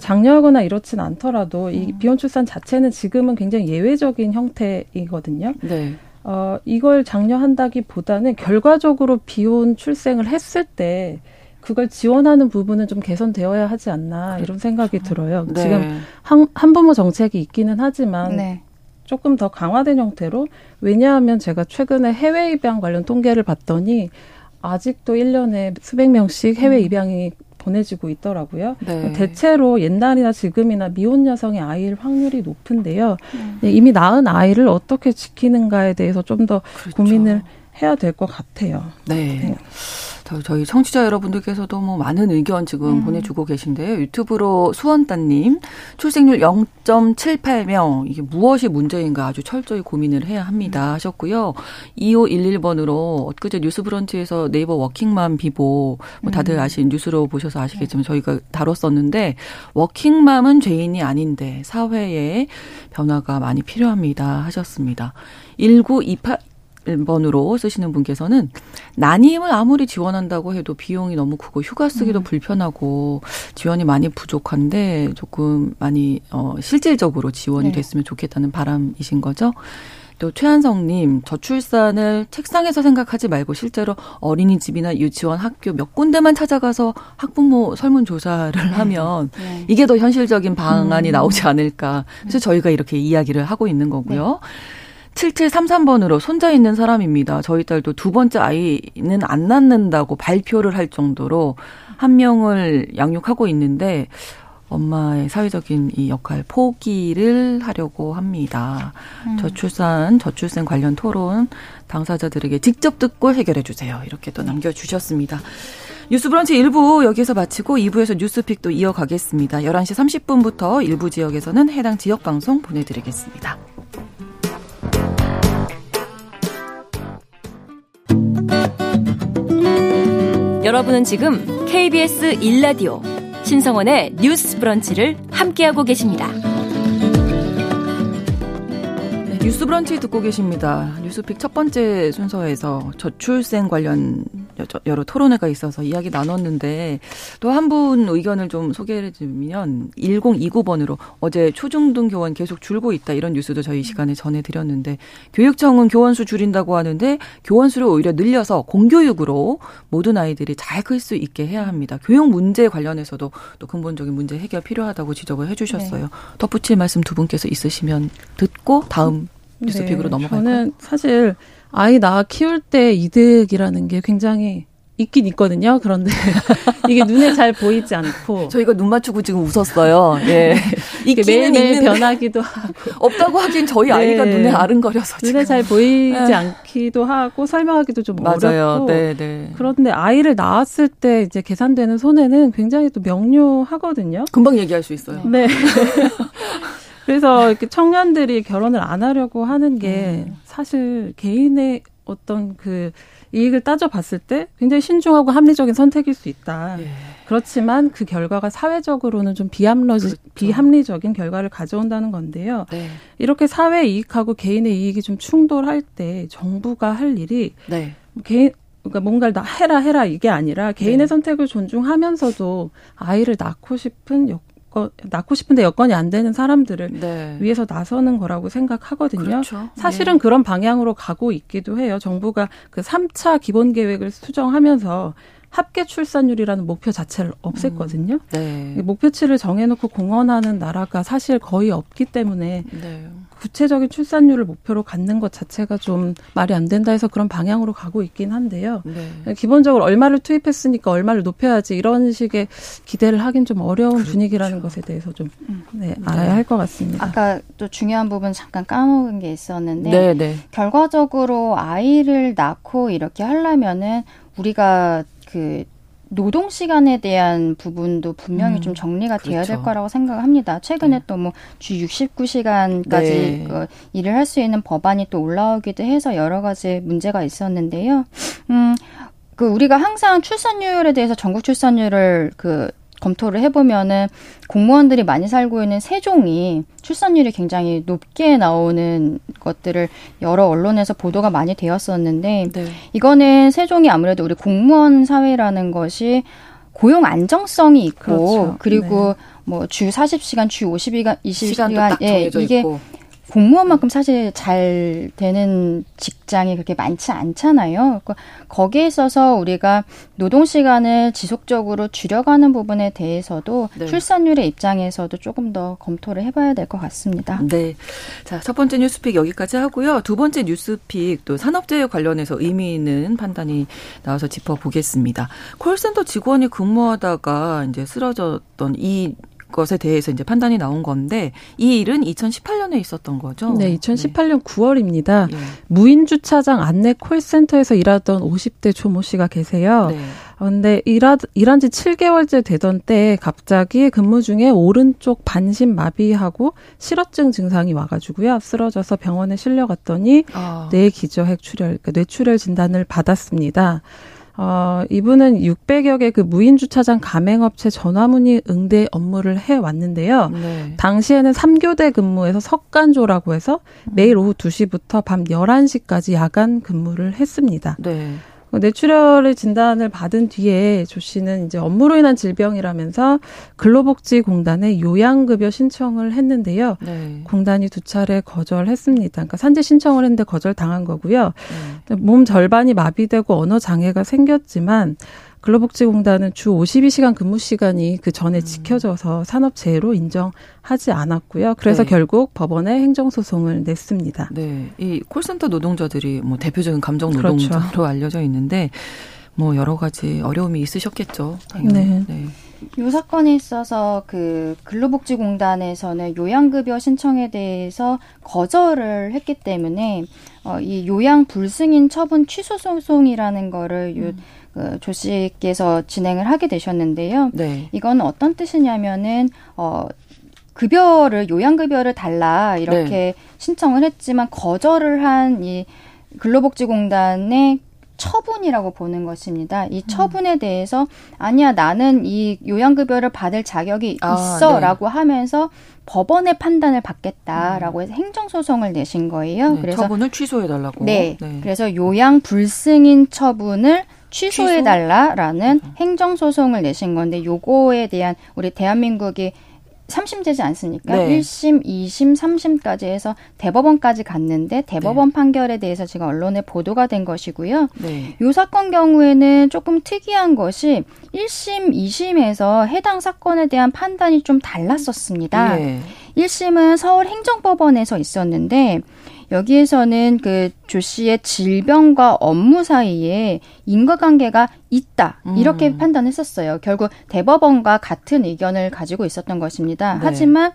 장려하거나 이렇진 않더라도 음. 이 비혼 출산 자체는 지금은 굉장히 예외적인 형태이거든요. 네. 어, 이걸 장려한다기 보다는 결과적으로 비혼 출생을 했을 때 그걸 지원하는 부분은 좀 개선되어야 하지 않나 이런 생각이 그렇죠. 들어요. 네. 지금 한, 한부모 정책이 있기는 하지만 네. 조금 더 강화된 형태로 왜냐하면 제가 최근에 해외 입양 관련 통계를 봤더니 아직도 1년에 수백 명씩 해외 음. 입양이 보내지고 있더라고요. 네. 대체로 옛날이나 지금이나 미혼 여성의 아이일 확률이 높은데요. 음. 네, 이미 낳은 아이를 어떻게 지키는가에 대해서 좀더 그렇죠. 고민을 해야 될 것 같아요. 네. 네. 저희 청취자 여러분들께서도 뭐 많은 의견 지금 음. 보내주고 계신데요. 유튜브로 수원따님 출생률 0.78명 이게 무엇이 문제인가 아주 철저히 고민을 해야 합니다 음. 하셨고요. 2511번으로 엊그제 뉴스 브런치에서 네이버 워킹맘 비보 뭐 다들 음. 아신 뉴스로 보셔서 아시겠지만 저희가 다뤘었는데 워킹맘은 죄인이 아닌데 사회에 변화가 많이 필요합니다 하셨습니다. 1928 번으로 쓰시는 분께서는 난임을 아무리 지원한다고 해도 비용이 너무 크고 휴가 쓰기도 음. 불편하고 지원이 많이 부족한데 조금 많이 어 실질적으로 지원이 네. 됐으면 좋겠다는 바람이신 거죠. 또 최한성님 저출산을 책상에서 생각하지 말고 실제로 어린이집이나 유치원, 학교 몇 군데만 찾아가서 학부모 설문조사를 네. 하면 네. 이게 더 현실적인 방안이 음. 나오지 않을까. 그래서 저희가 이렇게 이야기를 하고 있는 거고요. 네. 7733번으로 손자 있는 사람입니다. 저희 딸도 두 번째 아이는 안 낳는다고 발표를 할 정도로 한 명을 양육하고 있는데 엄마의 사회적인 이 역할 포기를 하려고 합니다. 음. 저출산, 저출생 관련 토론 당사자들에게 직접 듣고 해결해 주세요. 이렇게 또 남겨주셨습니다. 뉴스브런치 1부 여기서 마치고 2부에서 뉴스픽도 이어가겠습니다. 11시 30분부터 일부 지역에서는 해당 지역 방송 보내드리겠습니다. 여러분은 지금 KBS 1라디오 신성원의 뉴스 브런치를 함께하고 계십니다. 네, 뉴스 브런치 듣고 계십니다. 뉴스픽 첫 번째 순서에서 저출생 관련 여러 토론회가 있어서 이야기 나눴는데 또 한 분 의견을 좀 소개해 주면 1029번으로 어제 초중등 교원 계속 줄고 있다 이런 뉴스도 저희 시간에 전해드렸는데 교육청은 교원수 줄인다고 하는데 교원수를 오히려 늘려서 공교육으로 모든 아이들이 잘 클 수 있게 해야 합니다. 교육 문제 관련해서도 또 근본적인 문제 해결 필요하다고 지적을 해주셨어요. 네. 덧붙일 말씀 두 분께서 있으시면 듣고 다음 뉴스픽으로 네, 넘어갈까요? 저는 사실 아이 낳아 키울 때 이득이라는 게 굉장히 있긴 있거든요. 그런데 이게 눈에 잘 보이지 않고 저희가 눈 맞추고 지금 웃었어요. 예. 이게 매일매일 변하기도 하고 없다고 하긴 저희 네. 아이가 눈에 아른거려서 지금. 눈에 잘 보이지 네. 않기도 하고 설명하기도 좀 맞아요. 어렵고 네, 네. 그런데 아이를 낳았을 때 이제 계산되는 손해는 굉장히 또 명료하거든요. 금방 얘기할 수 있어요. 네. 그래서 이렇게 청년들이 결혼을 안 하려고 하는 게 음. 사실 개인의 어떤 그 이익을 따져봤을 때 굉장히 신중하고 합리적인 선택일 수 있다. 예. 그렇지만 그 결과가 사회적으로는 좀 비합리, 그렇죠. 비합리적인 결과를 가져온다는 건데요. 네. 이렇게 사회 이익하고 개인의 이익이 좀 충돌할 때 정부가 할 일이 네. 개인 그러니까 뭔가를 다 해라 해라 이게 아니라 개인의 네. 선택을 존중하면서도 아이를 낳고 싶은 낳고 싶은데 여건이 안 되는 사람들을 네. 위해서 나서는 거라고 생각하거든요. 그렇죠. 사실은 네. 그런 방향으로 가고 있기도 해요. 정부가 그 3차 기본 계획을 수정하면서 합계 출산율이라는 목표 자체를 없앴거든요. 음, 네. 목표치를 정해놓고 공언하는 나라가 사실 거의 없기 때문에 네. 구체적인 출산율을 목표로 갖는 것 자체가 좀 말이 안 된다 해서 그런 방향으로 가고 있긴 한데요. 네. 기본적으로 얼마를 투입했으니까 얼마를 높여야지 이런 식의 기대를 하긴 좀 어려운 그렇죠. 분위기라는 것에 대해서 좀 음. 네, 알아야 네. 할것 같습니다. 아까 또 중요한 부분 잠깐 까먹은 게 있었는데 네, 네. 결과적으로 아이를 낳고 이렇게 하려면은 우리가 그 노동 시간에 대한 부분도 분명히 음, 좀 정리가 그렇죠. 돼야 될 거라고 생각합니다. 최근에 네. 또뭐 주 69시간까지 네. 그 일을 할 수 있는 법안이 또 올라오기도 해서 여러 가지 문제가 있었는데요. 음, 그 우리가 항상 출산율에 대해서 전국 출산율을 그 검토를 해보면은 공무원들이 많이 살고 있는 세종이 출산율이 굉장히 높게 나오는 것들을 여러 언론에서 보도가 많이 되었었는데 네. 이거는 세종이 아무래도 우리 공무원 사회라는 것이 고용 안정성이 있고 그렇죠. 그리고 네. 뭐주 40시간, 주 50시간, 20시간 예, 이게 있고. 공무원만큼 사실 잘 되는 직장이 그렇게 많지 않잖아요. 그러니까 거기에 있어서 우리가 노동 시간을 지속적으로 줄여가는 부분에 대해서도 네. 출산율의 입장에서도 조금 더 검토를 해봐야 될 것 같습니다. 네. 자, 첫 번째 뉴스픽 여기까지 하고요. 두 번째 뉴스픽 또 산업재해 관련해서 의미 있는 판단이 나와서 짚어보겠습니다. 콜센터 직원이 근무하다가 이제 쓰러졌던 이 것에 대해서 이제 판단이 나온 건데 이 일은 2018년에 있었던 거죠. 네, 2018년 네. 9월입니다. 예. 무인 주차장 안내 콜센터에서 일하던 50대 조모 씨가 계세요. 네. 근데 일하, 일한 지 7개월째 되던 때에 갑자기 근무 중에 오른쪽 반신 마비하고 실어증 증상이 와가지고요. 쓰러져서 병원에 실려갔더니 아. 뇌 기저핵 출혈, 그러니까 뇌출혈 진단을 받았습니다. 어, 이분은 600여 개 그 무인 주차장 가맹업체 전화문의 응대 업무를 해 왔는데요. 네. 당시에는 3교대 근무에서 석간조라고 해서 매일 오후 2시부터 밤 11시까지 야간 근무를 했습니다. 네. 뭐 뇌출혈의 진단을 받은 뒤에 조 씨는 이제 업무로 인한 질병이라면서 근로복지공단에 요양급여 신청을 했는데요. 네. 공단이 두 차례 거절했습니다. 그러니까 산재 신청을 했는데 거절 당한 거고요. 네. 몸 절반이 마비되고 언어 장애가 생겼지만 근로복지공단은 주 52시간 근무 시간이 그 전에 음. 지켜져서 산업재해로 인정하지 않았고요. 그래서 네. 결국 법원에 행정소송을 냈습니다. 네. 이 콜센터 노동자들이 뭐 대표적인 감정. 노동자로 그렇죠. 알려져 있는데 뭐 여러 가지 어려움이 있으셨겠죠. 네. 네. 이 사건에 있어서 그 근로복지공단에서는 요양급여 신청에 대해서 거절을 했기 때문에 어, 이 요양 불승인 처분 취소 소송이라는 거를 음. 그조 씨께서 진행을 하게 되셨는데요. 네. 이건 어떤 뜻이냐면은 어 급여를 요양급여를 달라 이렇게 네. 신청을 했지만 거절을 한 이 근로복지공단의 처분이라고 보는 것입니다. 이 음. 처분에 대해서 아니야 나는 이 요양급여를 받을 자격이 아, 있어라고 네. 하면서 법원의 판단을 받겠다라고 해서 행정소송을 내신 거예요. 네, 그래서 처분을 취소해 달라고. 네, 네. 그래서 요양 불승인 처분을 취소해 달라라는 취소? 행정소송을 내신 건데 요거에 대한 우리 대한민국이 3심제지 않습니까? 네. 1심, 2심, 3심까지 해서 대법원까지 갔는데 대법원 네. 판결에 대해서 지금 언론에 보도가 된 것이고요. 네. 요 사건 경우에는 조금 특이한 것이 1심, 2심에서 해당 사건에 대한 판단이 좀 달랐었습니다. 네. 1심은 서울행정법원에서 있었는데 여기에서는 그 조 씨의 질병과 업무 사이에 인과관계가 있다 이렇게 음. 판단했었어요. 결국 대법원과 같은 의견을 가지고 있었던 것입니다. 네. 하지만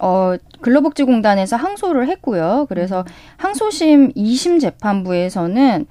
어 근로복지공단에서 항소를 했고요. 그래서 항소심 2심 재판부에서는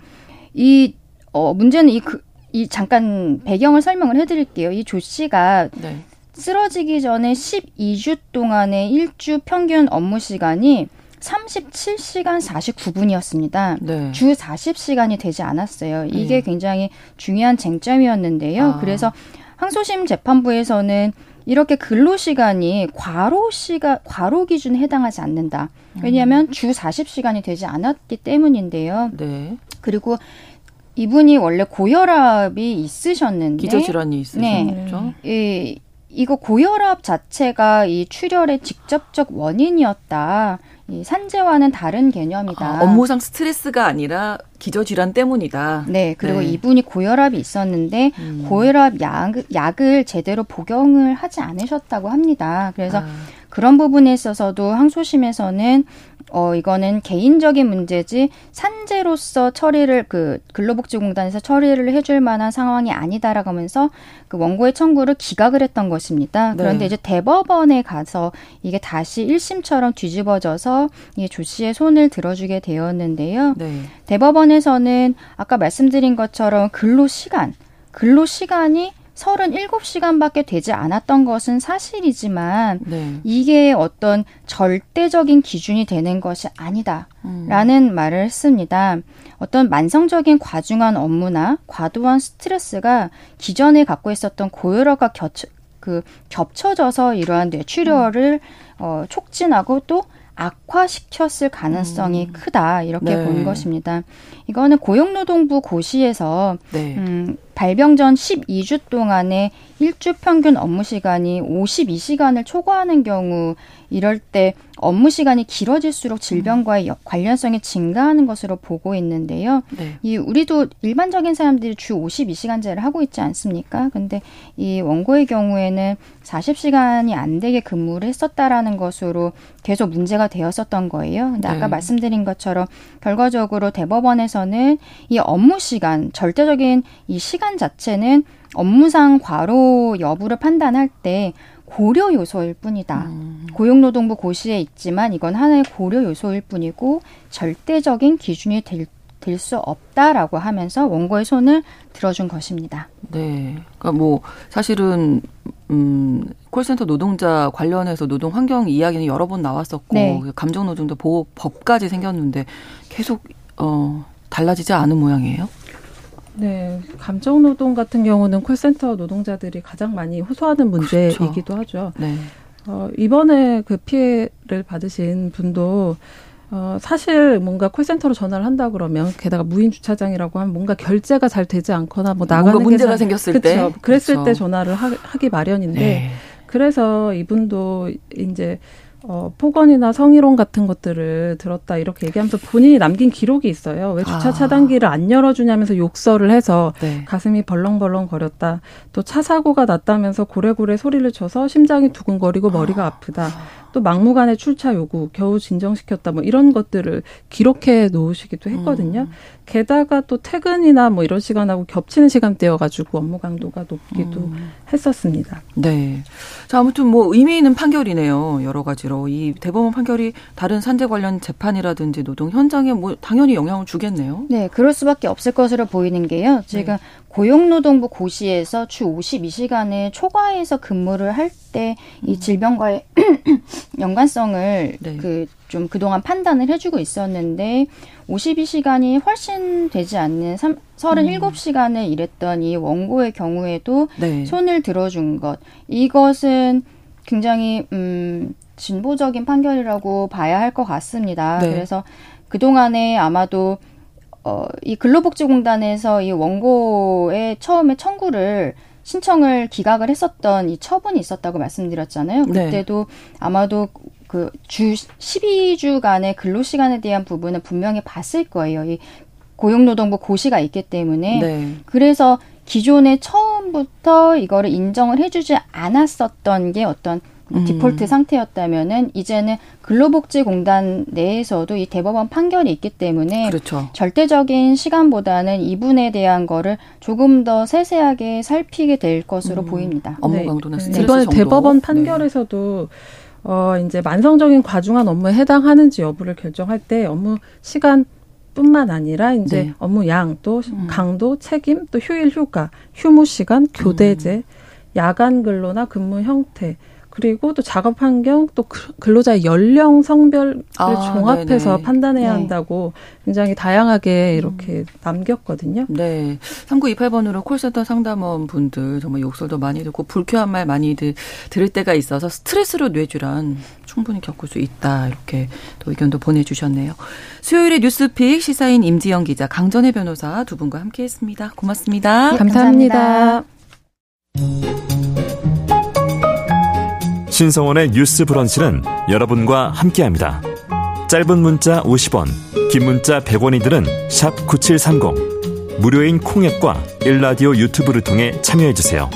이 어, 문제는 이, 그, 이 잠깐 배경을 설명을 해드릴게요. 이 조 씨가 네. 쓰러지기 전에 12주 동안의 일주 평균 업무 시간이 37시간 49분이었습니다. 네. 주 40시간이 되지 않았어요. 이게 네. 굉장히 중요한 쟁점이었는데요. 아. 그래서 항소심 재판부에서는 이렇게 근로 시간이 과로 시가 과로 기준에 해당하지 않는다. 왜냐하면 음. 주 40시간이 되지 않았기 때문인데요. 네. 그리고 이분이 원래 고혈압이 있으셨는데 기저질환이 있으셨죠. 네. 이 이거 고혈압 자체가 이 출혈의 직접적 원인이었다. 이 산재와는 다른 개념이다. 아, 업무상 스트레스가 아니라 기저질환 때문이다. 네, 그리고 네. 이분이 고혈압이 있었는데 음. 고혈압 약, 약을 제대로 복용을 하지 않으셨다고 합니다. 그래서 아. 그런 부분에 있어서도 항소심에서는 어, 이거는 개인적인 문제지 산재로서 처리를 그 근로복지공단에서 처리를 해줄 만한 상황이 아니다라고 하면서 그 원고의 청구를 기각을 했던 것입니다. 네. 그런데 이제 대법원에 가서 이게 다시 1심처럼 뒤집어져서 이조 씨의 손을 들어주게 되었는데요. 네. 대법원에서는 아까 말씀드린 것처럼 근로 시간, 근로 시간이 37 시간밖에 되지 않았던 것은 사실이지만 네. 이게 어떤 절대적인 기준이 되는 것이 아니다라는 음. 말을 했습니다. 어떤 만성적인 과중한 업무나 과도한 스트레스가 기존에 갖고 있었던 고혈압과 겹쳐, 그 겹쳐져서 이러한 뇌출혈을 음. 어, 촉진하고 또 악화시켰을 가능성이 음. 크다 이렇게 네. 본 것입니다. 이거는 고용노동부 고시에서 네. 음, 발병 전 12주 동안의 일주 평균 업무 시간이 52시간을 초과하는 경우 이럴 때 업무 시간이 길어질수록 질병과의 음. 관련성이 증가하는 것으로 보고 있는데요. 네. 이 우리도 일반적인 사람들이 주 52시간제를 하고 있지 않습니까? 근데 이 원고의 경우에는 40시간이 안 되게 근무를 했었다라는 것으로 계속 문제가 되었었던 거예요. 근데 아까 네. 말씀드린 것처럼 결과적으로 대법원에서는 이 업무 시간, 절대적인 이 시간 자체는 업무상 과로 여부를 판단할 때 고려 요소일 뿐이다. 음. 고용노동부 고시에 있지만 이건 하나의 고려 요소일 뿐이고 절대적인 기준이 될 될수 없다라고 하면서 원고의 손을 들어준 것입니다. 네. 그러니까 뭐 사실은 음 콜센터 노동자 관련해서 노동 환경 이야기는 여러 번 나왔었고 네. 감정 노동자 보호 법까지 생겼는데 계속 어 달라지지 않은 모양이에요. 네, 감정 노동 같은 경우는 콜센터 노동자들이 가장 많이 호소하는 문제이기도 그렇죠. 하죠. 네. 어, 이번에 그 피해를 받으신 분도 어, 사실 뭔가 콜센터로 전화를 한다 그러면 게다가 무인 주차장이라고 하면 뭔가 결제가 잘 되지 않거나 뭐 나가는 문제가 잘, 생겼을 그쵸? 때 그랬을 그렇죠. 때 전화를 하, 기 마련인데 네. 그래서 이분도 이제 어, 폭언이나 성희롱 같은 것들을 들었다 이렇게 얘기하면서 본인이 남긴 기록이 있어요. 왜 주차 아. 차단기를 안 열어주냐면서 욕설을 해서 네. 가슴이 벌렁벌렁 거렸다. 또 차 사고가 났다면서 고래고래 소리를 쳐서 심장이 두근거리고 머리가 아. 아프다. 또 막무가내 출차 요구, 겨우 진정시켰다, 뭐 이런 것들을 기록해 놓으시기도 했거든요. 음. 게다가 또 퇴근이나 뭐 이런 시간하고 겹치는 시간대여가지고 업무 강도가 높기도 음. 했었습니다. 네. 자, 아무튼 뭐 의미 있는 판결이네요. 여러 가지로. 이 대법원 판결이 다른 산재 관련 재판이라든지 노동 현장에 뭐 당연히 영향을 주겠네요. 네, 그럴 수밖에 없을 것으로 보이는 게요. 지금 네. 고용노동부 고시에서 주 52시간을 초과해서 근무를 할 때이 음. 질병과의 연관성을 네. 그 좀 그동안 판단을 해주고 있었는데 52시간이 훨씬 되지 않는 3, 37시간을 음. 일했던 이 원고의 경우에도 네. 손을 들어준 것 이것은 굉장히 음 진보적인 판결이라고 봐야 할 것 같습니다. 네. 그래서 그 동안에 아마도 어, 이 근로복지공단에서 이 원고의 처음에 청구를 신청을 기각을 했었던 이 처분이 있었다고 말씀드렸잖아요. 네. 그때도 네. 아마도 그 주 12주간의 근로 시간에 대한 부분은 분명히 봤을 거예요. 이 고용노동부 고시가 있기 때문에. 네. 그래서 기존에 처음부터 이거를 인정을 해주지 않았었던 게 어떤 음. 디폴트 상태였다면은 이제는 근로복지공단 내에서도 이 대법원 판결이 있기 때문에 그렇죠. 절대적인 시간보다는 이분에 대한 거를 조금 더 세세하게 살피게 될 것으로 음. 보입니다. 업무 네. 강도나 스트레스 이번에 정도. 대법원 네. 판결에서도 네. 어 이제 만성적인 과중한 업무에 해당하는지 여부를 결정할 때 업무 시간 뿐만 아니라 이제 네. 업무 양, 또 음. 강도, 책임, 또 휴일 휴가, 휴무 시간, 교대제, 음. 야간 근로나 근무 형태, 그리고 또 작업 환경 또 근로자의 연령 성별을 아, 종합해서 네네. 판단해야 네. 한다고 굉장히 다양하게 이렇게 음. 남겼거든요. 네. 3928번으로 콜센터 상담원 분들 정말 욕설도 많이 듣고 불쾌한 말 많이 들, 들을 때가 있어서 스트레스로 뇌질환 충분히 겪을 수 있다. 이렇게 또 의견도 보내주셨네요. 수요일에 뉴스픽 시사인 임지영 기자, 강전혜 변호사 두 분과 함께 했습니다. 고맙습니다. 네, 감사합니다. 감사합니다. 신성원의 뉴스 브런치는 여러분과 함께합니다. 짧은 문자 50원, 긴 문자 100원이들은 9730. 무료인 콩앱과 일라디오 유튜브를 통해 참여해 주세요.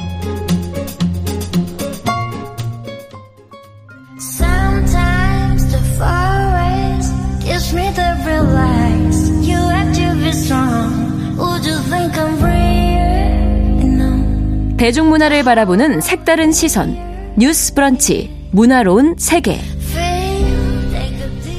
대중문화를 바라보는 색다른 시선. 뉴스 브런치 문화로운 세계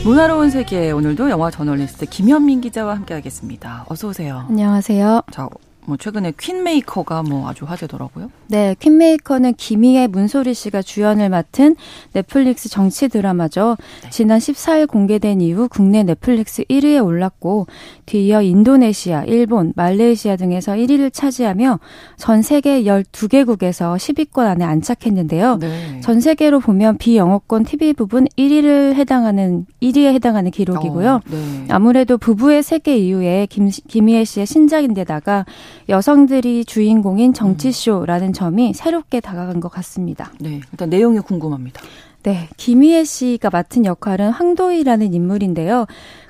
문화로운 세계 오늘도 영화 저널리스트 김현민 기자와 함께하겠습니다. 어서 오세요. 안녕하세요. 자, 뭐 최근에 퀸메이커가 뭐 아주 화제더라고요. 네, 퀸메이커는 김희애 문소리 씨가 주연을 맡은 넷플릭스 정치 드라마죠. 네. 지난 14일 공개된 이후 국내 넷플릭스 1위에 올랐고 뒤이어 인도네시아, 일본, 말레이시아 등에서 1위를 차지하며 전 세계 12개국에서 10위권 안에 안착했는데요. 네. 전 세계로 보면 비영어권 TV 부분 1위를 해당하는 1위에 해당하는 기록이고요. 어, 네. 아무래도 부부의 세계 이후에 김, 김희애 씨의 신작인데다가 여성들이 주인공인 정치쇼라는 점이 새롭게 다가간 것 같습니다. 네, 일단 내용이 궁금합니다. 네, 김희애 씨가 맡은 역할은 황도희라는 인물인데요.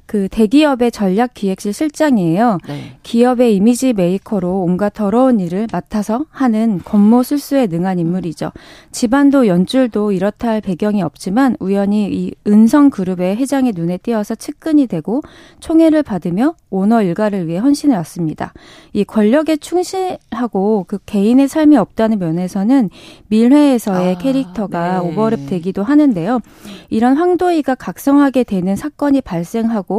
그 대기업의 전략 기획실 실장이에요. 네. 기업의 이미지 메이커로 온갖 더러운 일을 맡아서 하는 권모 술수에 능한 인물이죠. 집안도 연줄도 이렇다 할 배경이 없지만 우연히 이 은성 그룹의 회장의 눈에 띄어서 측근이 되고 총애를 받으며 오너 일가를 위해 헌신해 왔습니다. 이 권력에 충실하고 그 개인의 삶이 없다는 면에서는 밀회에서의 아, 캐릭터가 네. 오버랩 되기도 하는데요. 이런 황도희가 각성하게 되는 사건이 발생하고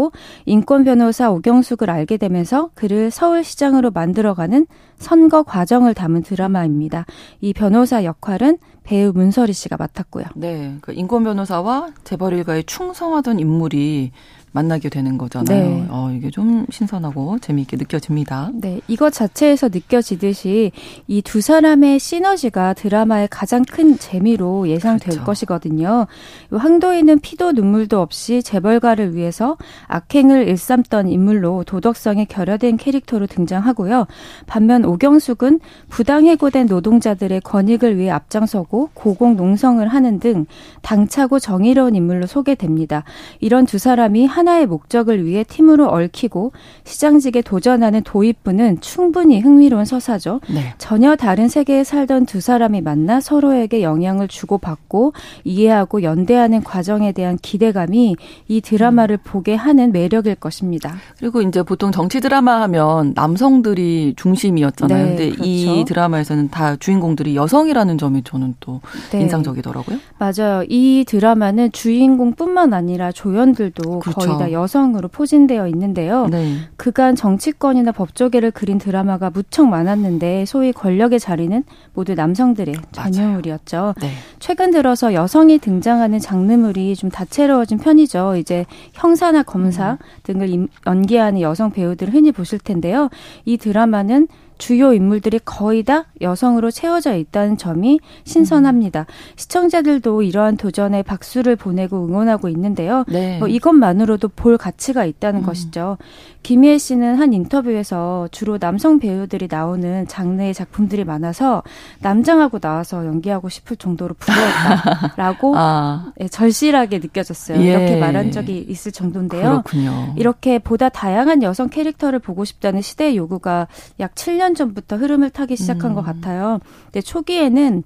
인권 변호사 오경숙을 알게 되면서 그를 서울시장으로 만들어가는 선거 과정을 담은 드라마입니다. 이 변호사 역할은 배우 문서리 씨가 맡았고요. 네, 그 인권 변호사와 재벌 일가에 충성하던 인물이 만나게 되는 거잖아요. 네. 어, 이게 좀 신선하고 재미있게 느껴집니다. 네, 이것 자체에서 느껴지듯이 이 두 사람의 시너지가 드라마의 가장 큰 재미로 예상될 그렇죠. 것이거든요. 황도희는 피도 눈물도 없이 재벌가를 위해서 악행을 일삼던 인물로 도덕성이 결여된 캐릭터로 등장하고요. 반면 오경숙은 부당해고된 노동자들의 권익을 위해 앞장서고 고공농성을 하는 등 당차고 정의로운 인물로 소개됩니다. 이런 두 사람이 한 하나의 목적을 위해 팀으로 얽히고 시장직에 도전하는 도입부는 충분히 흥미로운 서사죠. 네. 전혀 다른 세계에 살던 두 사람이 만나 서로에게 영향을 주고받고 이해하고 연대하는 과정에 대한 기대감이 이 드라마를 음. 보게 하는 매력일 것입니다. 그리고 이제 보통 정치 드라마 하면 남성들이 중심이었 드라마였잖아요. 네, 근데 그렇죠. 이 드라마에서는 다 주인공들이 여성이라는 점이 저는 또 네. 인상적이더라고요. 맞아요. 이 드라마는 주인공뿐만 아니라 조연들도 그렇죠. 거의 다 여성으로 포진되어 있는데요. 네. 그간 정치권이나 법조계를 그린 드라마가 무척 많았는데 소위 권력의 자리는 모두 남성들의 전유물이었죠. 네. 최근 들어서 여성이 등장하는 장르물이 좀 다채로워진 편이죠. 이제 형사나 검사 음. 등을 연기하는 여성 배우들을 흔히 보실 텐데요. 이 드라마는 주요 인물들이 거의 다 여성으로 채워져 있다는 점이 신선합니다. 음. 시청자들도 이러한 도전에 박수를 보내고 응원하고 있는데요. 네. 뭐 이것만으로도 볼 가치가 있다는 음. 것이죠. 김희애 씨는 한 인터뷰에서 주로 남성 배우들이 나오는 장르의 작품들이 많아서 남장하고 나와서 연기하고 싶을 정도로 부러웠다라고 아. 네, 절실하게 느껴졌어요. 예. 이렇게 말한 적이 있을 정도인데요. 그렇군요. 이렇게 보다 다양한 여성 캐릭터를 보고 싶다는 시대의 요구가 약 7년 전부터 흐름을 타기 시작한 음. 것 같아요. 근데 초기에는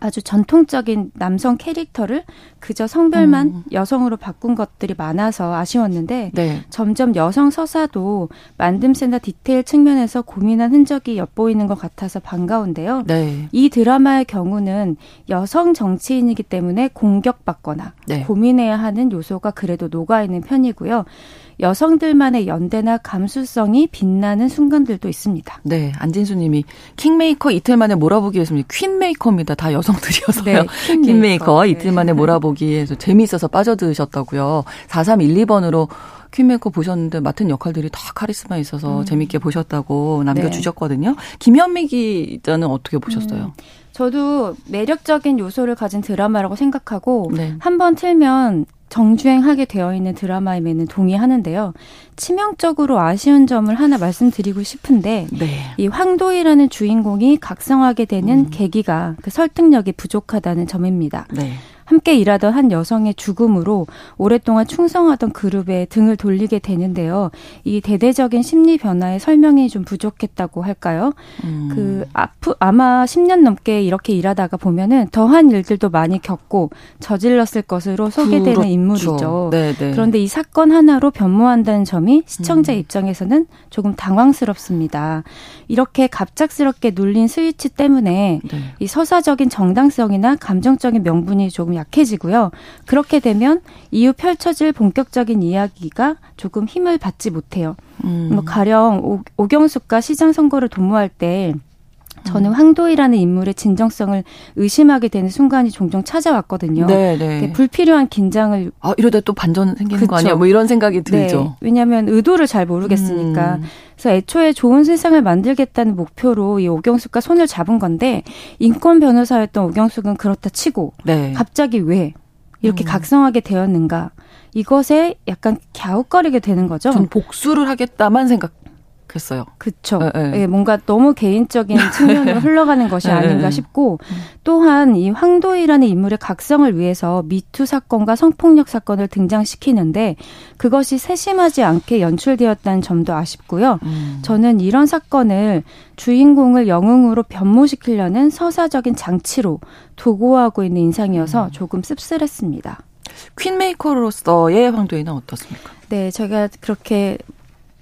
아주 전통적인 남성 캐릭터를 그저 성별만 음. 여성으로 바꾼 것들이 많아서 아쉬웠는데 네. 점점 여성 서사도 만듦새나 디테일 측면에서 고민한 흔적이 엿보이는 것 같아서 반가운데요. 네. 이 드라마의 경우는 여성 정치인이기 때문에 공격받거나 네. 고민해야 하는 요소가 그래도 녹아 있는 편이고요. 여성들만의 연대나 감수성이 빛나는 순간들도 있습니다. 네, 안진수님이 킹메이커 이틀 만에 몰아보기 위해서 퀸메이커입니다. 다 여성들이어서요. 네, 킹메이커, 킹메이커 네. 이틀 만에 몰아보기 에서 재미있어서 빠져드셨다고요. 4312번으로 퀸메이커 보셨는데 맡은 역할들이 다 카리스마 있어서 음. 재밌게 보셨다고 남겨주셨거든요. 네. 김현미 기자는 어떻게 보셨어요? 음. 저도 매력적인 요소를 가진 드라마라고 생각하고 네. 한번 틀면 정주행하게 되어 있는 드라마임에는 동의하는데요. 치명적으로 아쉬운 점을 하나 말씀드리고 싶은데 네. 이 황도희라는 주인공이 각성하게 되는 음. 계기가 그 설득력이 부족하다는 점입니다. 네. 함께 일하던 한 여성의 죽음으로 오랫동안 충성하던 그룹에 등을 돌리게 되는데요. 이 대대적인 심리 변화의 설명이 좀 부족했다고 할까요? 음. 그 아프 아마 10년 넘게 이렇게 일하다가 보면은 더한 일들도 많이 겪고 저질렀을 것으로 소개되는 그렇죠. 인물이죠. 네네. 네. 그런데 이 사건 하나로 변모한다는 점이 시청자 음. 입장에서는 조금 당황스럽습니다. 이렇게 갑작스럽게 눌린 스위치 때문에 네. 이 서사적인 정당성이나 감정적인 명분이 조금 약해지고요. 그렇게 되면 이후 펼쳐질 본격적인 이야기가 조금 힘을 받지 못해요. 음. 뭐 가령 오, 오경숙과 시장 선거를 도모할 때 저는 음. 황도희라는 인물의 진정성을 의심하게 되는 순간이 종종 찾아왔거든요. 네, 네. 불필요한 긴장을 아 이러다 또 반전 생기는 그쵸. 거 아니야? 뭐 이런 생각이 들죠. 네. 왜냐하면 의도를 잘 모르겠으니까. 음. 그래서 애초에 좋은 세상을 만들겠다는 목표로 이 오경숙과 손을 잡은 건데 인권 변호사였던 오경숙은 그렇다 치고 네. 갑자기 왜 이렇게 음. 각성하게 되었는가? 이것에 약간 갸웃거리게 되는 거죠. 전 복수를 하겠다만 생각 했어요. 그렇죠. 네, 네. 예, 뭔가 너무 개인적인 측면으로 흘러가는 것이 네, 아닌가 싶고 또한 이 황도희라는 인물의 각성을 위해서 미투 사건과 성폭력 사건을 등장시키는데 그것이 세심하지 않게 연출되었다는 점도 아쉽고요. 음. 저는 이런 사건을 주인공을 영웅으로 변모시키려는 서사적인 장치로 도구하고 있는 인상이어서 음. 조금 씁쓸했습니다. 퀸메이커로서의 황도희는 어떻습니까? 네, 제가 그렇게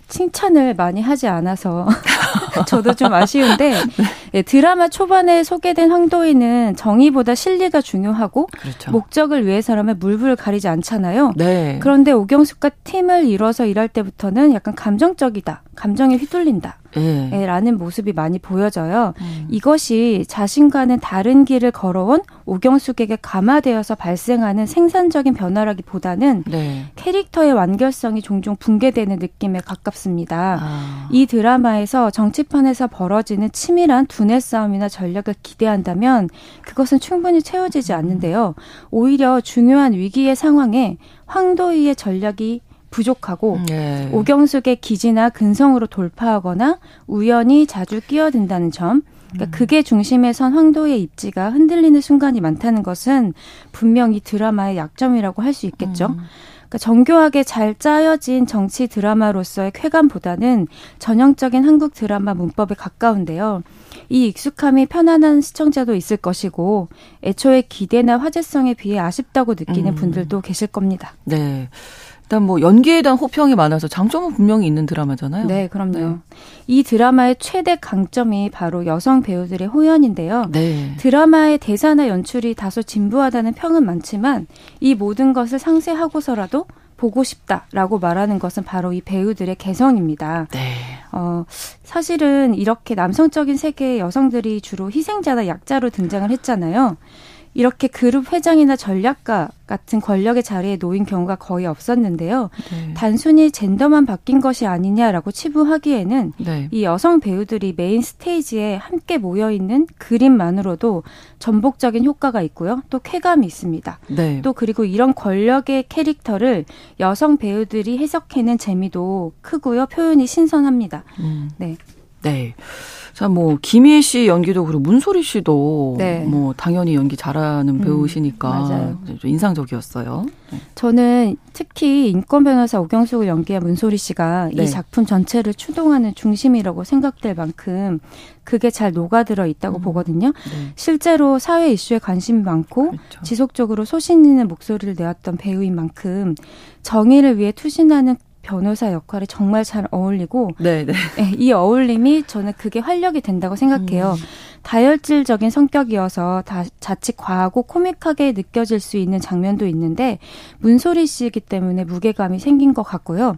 칭찬을 많이 하지 않아서 저도 좀 아쉬운데 네. 예, 드라마 초반에 소개된 황도희는 정의보다 실리가 중요하고 그렇죠. 목적을 위해서라면 물불 가리지 않잖아요. 네. 그런데 오경숙과 팀을 이뤄서 일할 때부터는 약간 감정적이다. 감정에 휘둘린다. 네. 라는 모습이 많이 보여져요. 음. 이것이 자신과는 다른 길을 걸어온 오경숙에게 감화되어서 발생하는 생산적인 변화라기보다는 네. 캐릭터의 완결성이 종종 붕괴되는 느낌에 가깝습니다. 아. 이 드라마에서 정치판에서 벌어지는 치밀한 두뇌 싸움이나 전략을 기대한다면 그것은 충분히 채워지지 않는데요. 오히려 중요한 위기의 상황에 황도희의 전략이 부족하고 네. 오경숙의 기지나 근성으로 돌파하거나 우연히 자주 끼어든다는 점. 그러니까 음. 그게 중심에 선 황도의 입지가 흔들리는 순간이 많다는 것은 분명히 드라마의 약점이라고 할 수 있겠죠. 음. 그러니까 정교하게 잘 짜여진 정치 드라마로서의 쾌감보다는 전형적인 한국 드라마 문법에 가까운데요. 이 익숙함이 편안한 시청자도 있을 것이고 애초에 기대나 화제성에 비해 아쉽다고 느끼는 음. 분들도 계실 겁니다. 네. 일단 뭐 연기에 대한 호평이 많아서 장점은 분명히 있는 드라마잖아요. 네, 그럼요. 네. 이 드라마의 최대 강점이 바로 여성 배우들의 호연인데요. 네. 드라마의 대사나 연출이 다소 진부하다는 평은 많지만 이 모든 것을 상쇄하고서라도 보고 싶다라고 말하는 것은 바로 이 배우들의 개성입니다. 네. 어, 사실은 이렇게 남성적인 세계의 여성들이 주로 희생자나 약자로 등장을 했잖아요. 이렇게 그룹 회장이나 전략가 같은 권력의 자리에 놓인 경우가 거의 없었는데요. 네. 단순히 젠더만 바뀐 것이 아니냐라고 치부하기에는 네. 이 여성 배우들이 메인 스테이지에 함께 모여 있는 그림만으로도 전복적인 효과가 있고요. 또 쾌감이 있습니다. 네. 또 그리고 이런 권력의 캐릭터를 여성 배우들이 해석해낸 재미도 크고요. 표현이 신선합니다. 음. 네. 네. 자, 뭐 김희애 씨 연기도 그리고 문소리 씨도 네. 뭐 당연히 연기 잘하는 음, 배우시니까 음, 좀 인상적이었어요. 네. 저는 특히 인권 변호사 오경숙을 연기한 문소리 씨가 네. 이 작품 전체를 추동하는 중심이라고 생각될 만큼 그게 잘 녹아들어 있다고 음. 보거든요. 네. 실제로 사회 이슈에 관심이 많고 그렇죠. 지속적으로 소신 있는 목소리를 내었던 배우인 만큼 정의를 위해 투신하는 변호사 역할이 정말 잘 어울리고 네, 네. 네, 이 어울림이 저는 그게 활력이 된다고 생각해요. 음. 다혈질적인 성격이어서 다 자칫 과하고 코믹하게 느껴질 수 있는 장면도 있는데 문소리 씨이기 때문에 무게감이 생긴 것 같고요.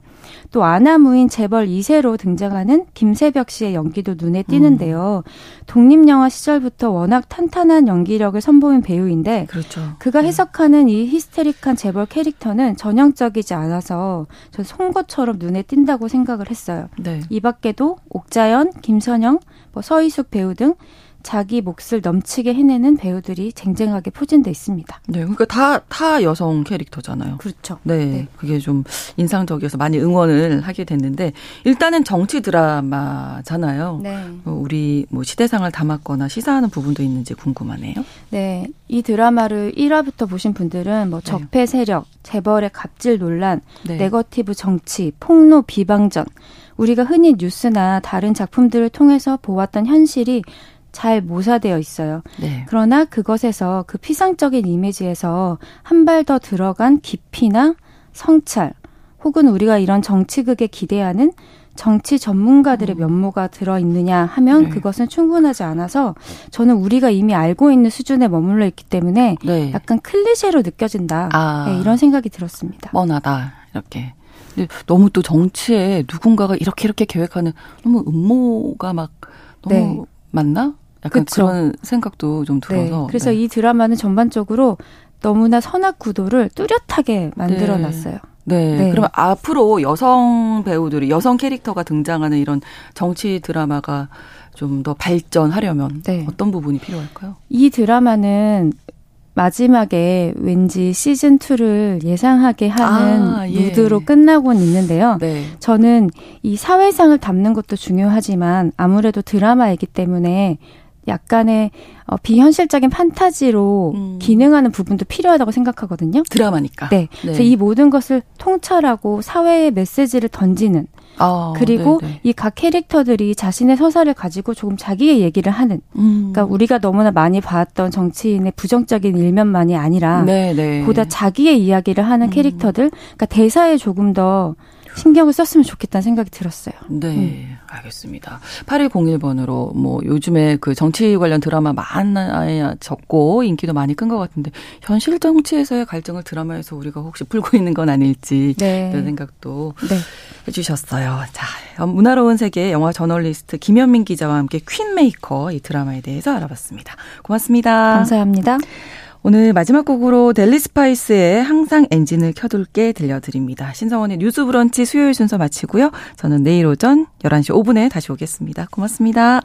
또 아나무인 재벌 2세로 등장하는 김세벽 씨의 연기도 눈에 띄는데요. 음. 독립영화 시절부터 워낙 탄탄한 연기력을 선보인 배우인데 그렇죠. 그가 네. 해석하는 이 히스테릭한 재벌 캐릭터는 전형적이지 않아서 저 송곳처럼 눈에 띈다고 생각을 했어요. 네. 이 밖에도 옥자연, 김선영, 뭐 서희숙 배우 등 자기 몫을 넘치게 해내는 배우들이 쟁쟁하게 포진돼 있습니다. 네, 그러니까 다, 다 여성 캐릭터잖아요. 그렇죠. 네, 네, 그게 좀 인상적이어서 많이 응원을 하게 됐는데, 일단은 정치 드라마잖아요. 네. 어, 우리 뭐 시대상을 담았거나 시사하는 부분도 있는지 궁금하네요. 네, 이 드라마를 1화부터 보신 분들은 뭐 네. 적폐 세력, 재벌의 갑질 논란, 네. 네거티브 정치, 폭로 비방전, 우리가 흔히 뉴스나 다른 작품들을 통해서 보았던 현실이 잘 모사되어 있어요. 네. 그러나 그것에서 그 피상적인 이미지에서 한 발 더 들어간 깊이나 성찰 혹은 우리가 이런 정치극에 기대하는 정치 전문가들의 음. 면모가 들어있느냐 하면 네. 그것은 충분하지 않아서 저는 우리가 이미 알고 있는 수준에 머물러 있기 때문에 네. 약간 클리셰로 느껴진다. 아. 네, 이런 생각이 들었습니다. 뻔하다. 이렇게. 너무 또 정치에 누군가가 이렇게 이렇게 계획하는 너무 음모가 막 너무 네. 맞나? 약간 그쵸. 그런 생각도 좀 네. 들어서. 네. 그래서 네. 이 드라마는 전반적으로 너무나 선악 구도를 뚜렷하게 만들어 놨어요. 네. 네. 그러면 앞으로 여성 배우들이 여성 캐릭터가 등장하는 이런 정치 드라마가 좀 더 발전하려면 네. 어떤 부분이 필요할까요? 이 드라마는 마지막에 왠지 시즌 2를 예상하게 하는 아, 예. 무드로 끝나곤 있는데요. 네. 저는 이 사회상을 담는 것도 중요하지만 아무래도 드라마이기 때문에 약간의 어, 비현실적인 판타지로 음. 기능하는 부분도 필요하다고 생각하거든요. 드라마니까. 네. 네. 그래서 이 모든 것을 통찰하고 사회에 메시지를 던지는 아, 그리고 이 각 캐릭터들이 자신의 서사를 가지고 조금 자기의 얘기를 하는. 음. 그러니까 우리가 너무나 많이 봤던 정치인의 부정적인 일면만이 아니라 네네. 네. 보다 자기의 이야기를 하는 음. 캐릭터들. 그러니까 대사에 조금 더 신경을 썼으면 좋겠다는 생각이 들었어요. 네, 음. 알겠습니다. 8101번으로 뭐 요즘에 그 정치 관련 드라마 많아졌고 인기도 많이 끈 것 같은데 현실 정치에서의 갈등을 드라마에서 우리가 혹시 풀고 있는 건 아닐지 네. 이런 생각도 네. 해주셨어요. 자, 문화로운 세계 영화 저널리스트 김현민 기자와 함께 퀸메이커 이 드라마에 대해서 알아봤습니다. 고맙습니다. 감사합니다. 오늘 마지막 곡으로 델리 스파이스의 항상 엔진을 켜둘게 들려드립니다. 신성원의 뉴스 브런치 수요일 순서 마치고요. 저는 내일 오전 11시 5분에 다시 오겠습니다. 고맙습니다.